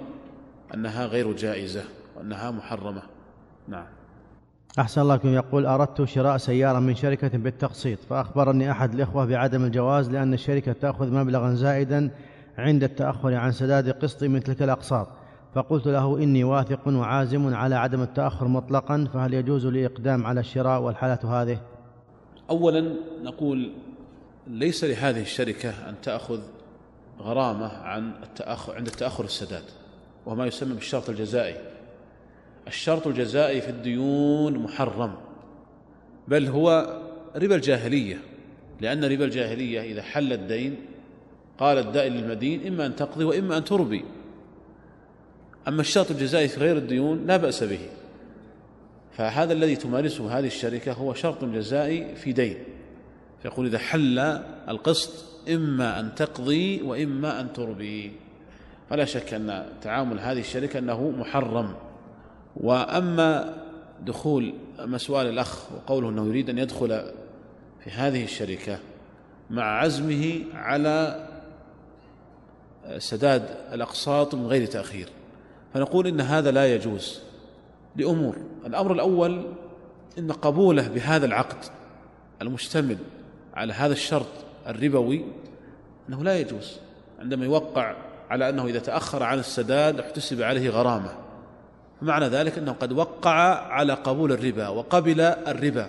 أنها غير جائزة وأنها محرمة. نعم. أحسن الله لكم. يقول أردت شراء سيارة من شركة بالتقسيط فأخبرني أحد الإخوة بعدم الجواز لأن الشركة تأخذ مبلغا زائدا عند التأخر عن سداد قسط من تلك الأقساط. فقلت له إني واثق وعازم على عدم التأخر مطلقا فهل يجوز لي إقدام على الشراء والحالة هذه؟ أولا نقول ليس لهذه الشركة أن تأخذ غرامة عن التأخر عند التأخر السداد وهو ما يسمى بالشرط الجزائي. الشرط الجزائي في الديون محرم بل هو ربا الجاهلية لأن ربا الجاهلية إذا حل الدين قال الدائن للمدين إما أن تقضي وإما أن تربي. أما الشرط الجزائي في غير الديون لا بأس به. فهذا الذي تمارسه هذه الشركة هو شرط جزائي في دين. فيقول إذا حل القسط إما أن تقضي وإما أن تربي. فلا شك أن تعامل هذه الشركة أنه محرم. وأما دخول مسؤال الأخ وقوله أنه يريد أن يدخل في هذه الشركة مع عزمه على سداد الأقساط من غير تأخير. فنقول إن هذا لا يجوز لأمور. الأمر الأول إن قبوله بهذا العقد المشتمل على هذا الشرط الربوي أنه لا يجوز عندما يوقع على أنه إذا تأخر عن السداد احتسب عليه غرامة. فمعنى ذلك أنه قد وقع على قبول الربا وقبل الربا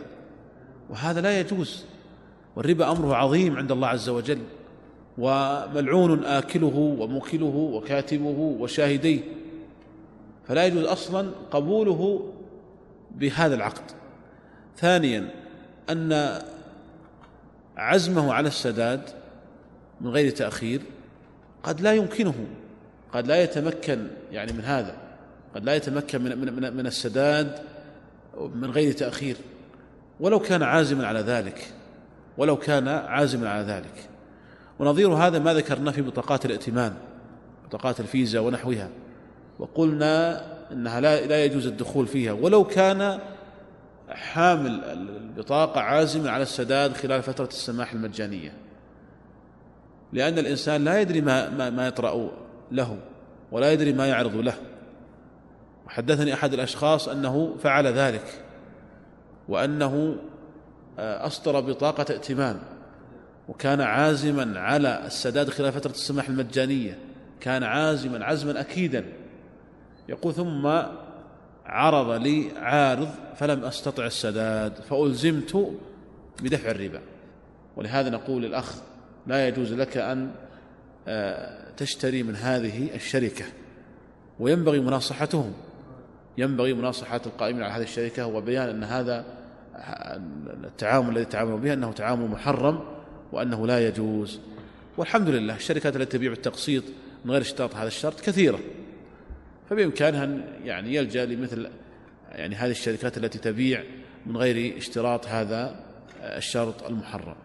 وهذا لا يجوز. والربا أمره عظيم عند الله عز وجل وملعون آكله وموكله وكاتبه وشاهديه. فلا يجوز أصلا قبوله بهذا العقد. ثانيا أن عزمه على السداد من غير تأخير قد لا يمكنه قد لا يتمكن يعني من هذا قد لا يتمكن من من من السداد من غير تأخير. ولو كان عازما على ذلك ولو كان عازما على ذلك. ونظير هذا ما ذكرناه في بطاقات الائتمان بطاقات الفيزا ونحوها. وقلنا إنها لا لا يجوز الدخول فيها. ولو كان حامل البطاقة عازما على السداد خلال فترة السماح المجانية. لأن الإنسان لا يدري ما, ما, ما يطرأ له ولا يدري ما يعرض له. وحدثني أحد الأشخاص أنه فعل ذلك وأنه آه، أصدر بطاقة ائتمان وكان عازما على السداد خلال فترة السماح المجانية. كان عازما عزما أكيدا. يقول ثم عرض لي عارض فلم أستطع السداد فألزمت بدفع الربا. ولهذا نقول للأخ لا يجوز لك أن آه، تشتري من هذه الشركة. وينبغي مناصحتهم. ينبغي مناصحة القائمين على هذه الشركة. وبيان أن هذا التعامل الذي تعاملوا به أنه تعامل محرم وأنه لا يجوز. والحمد لله الشركات التي تبيع بالتقسيط من غير اشتراط هذا الشرط كثيرة. فبإمكانها أن يعني يلجأ لمثل يعني هذه الشركات التي تبيع من غير اشتراط هذا الشرط المحرم.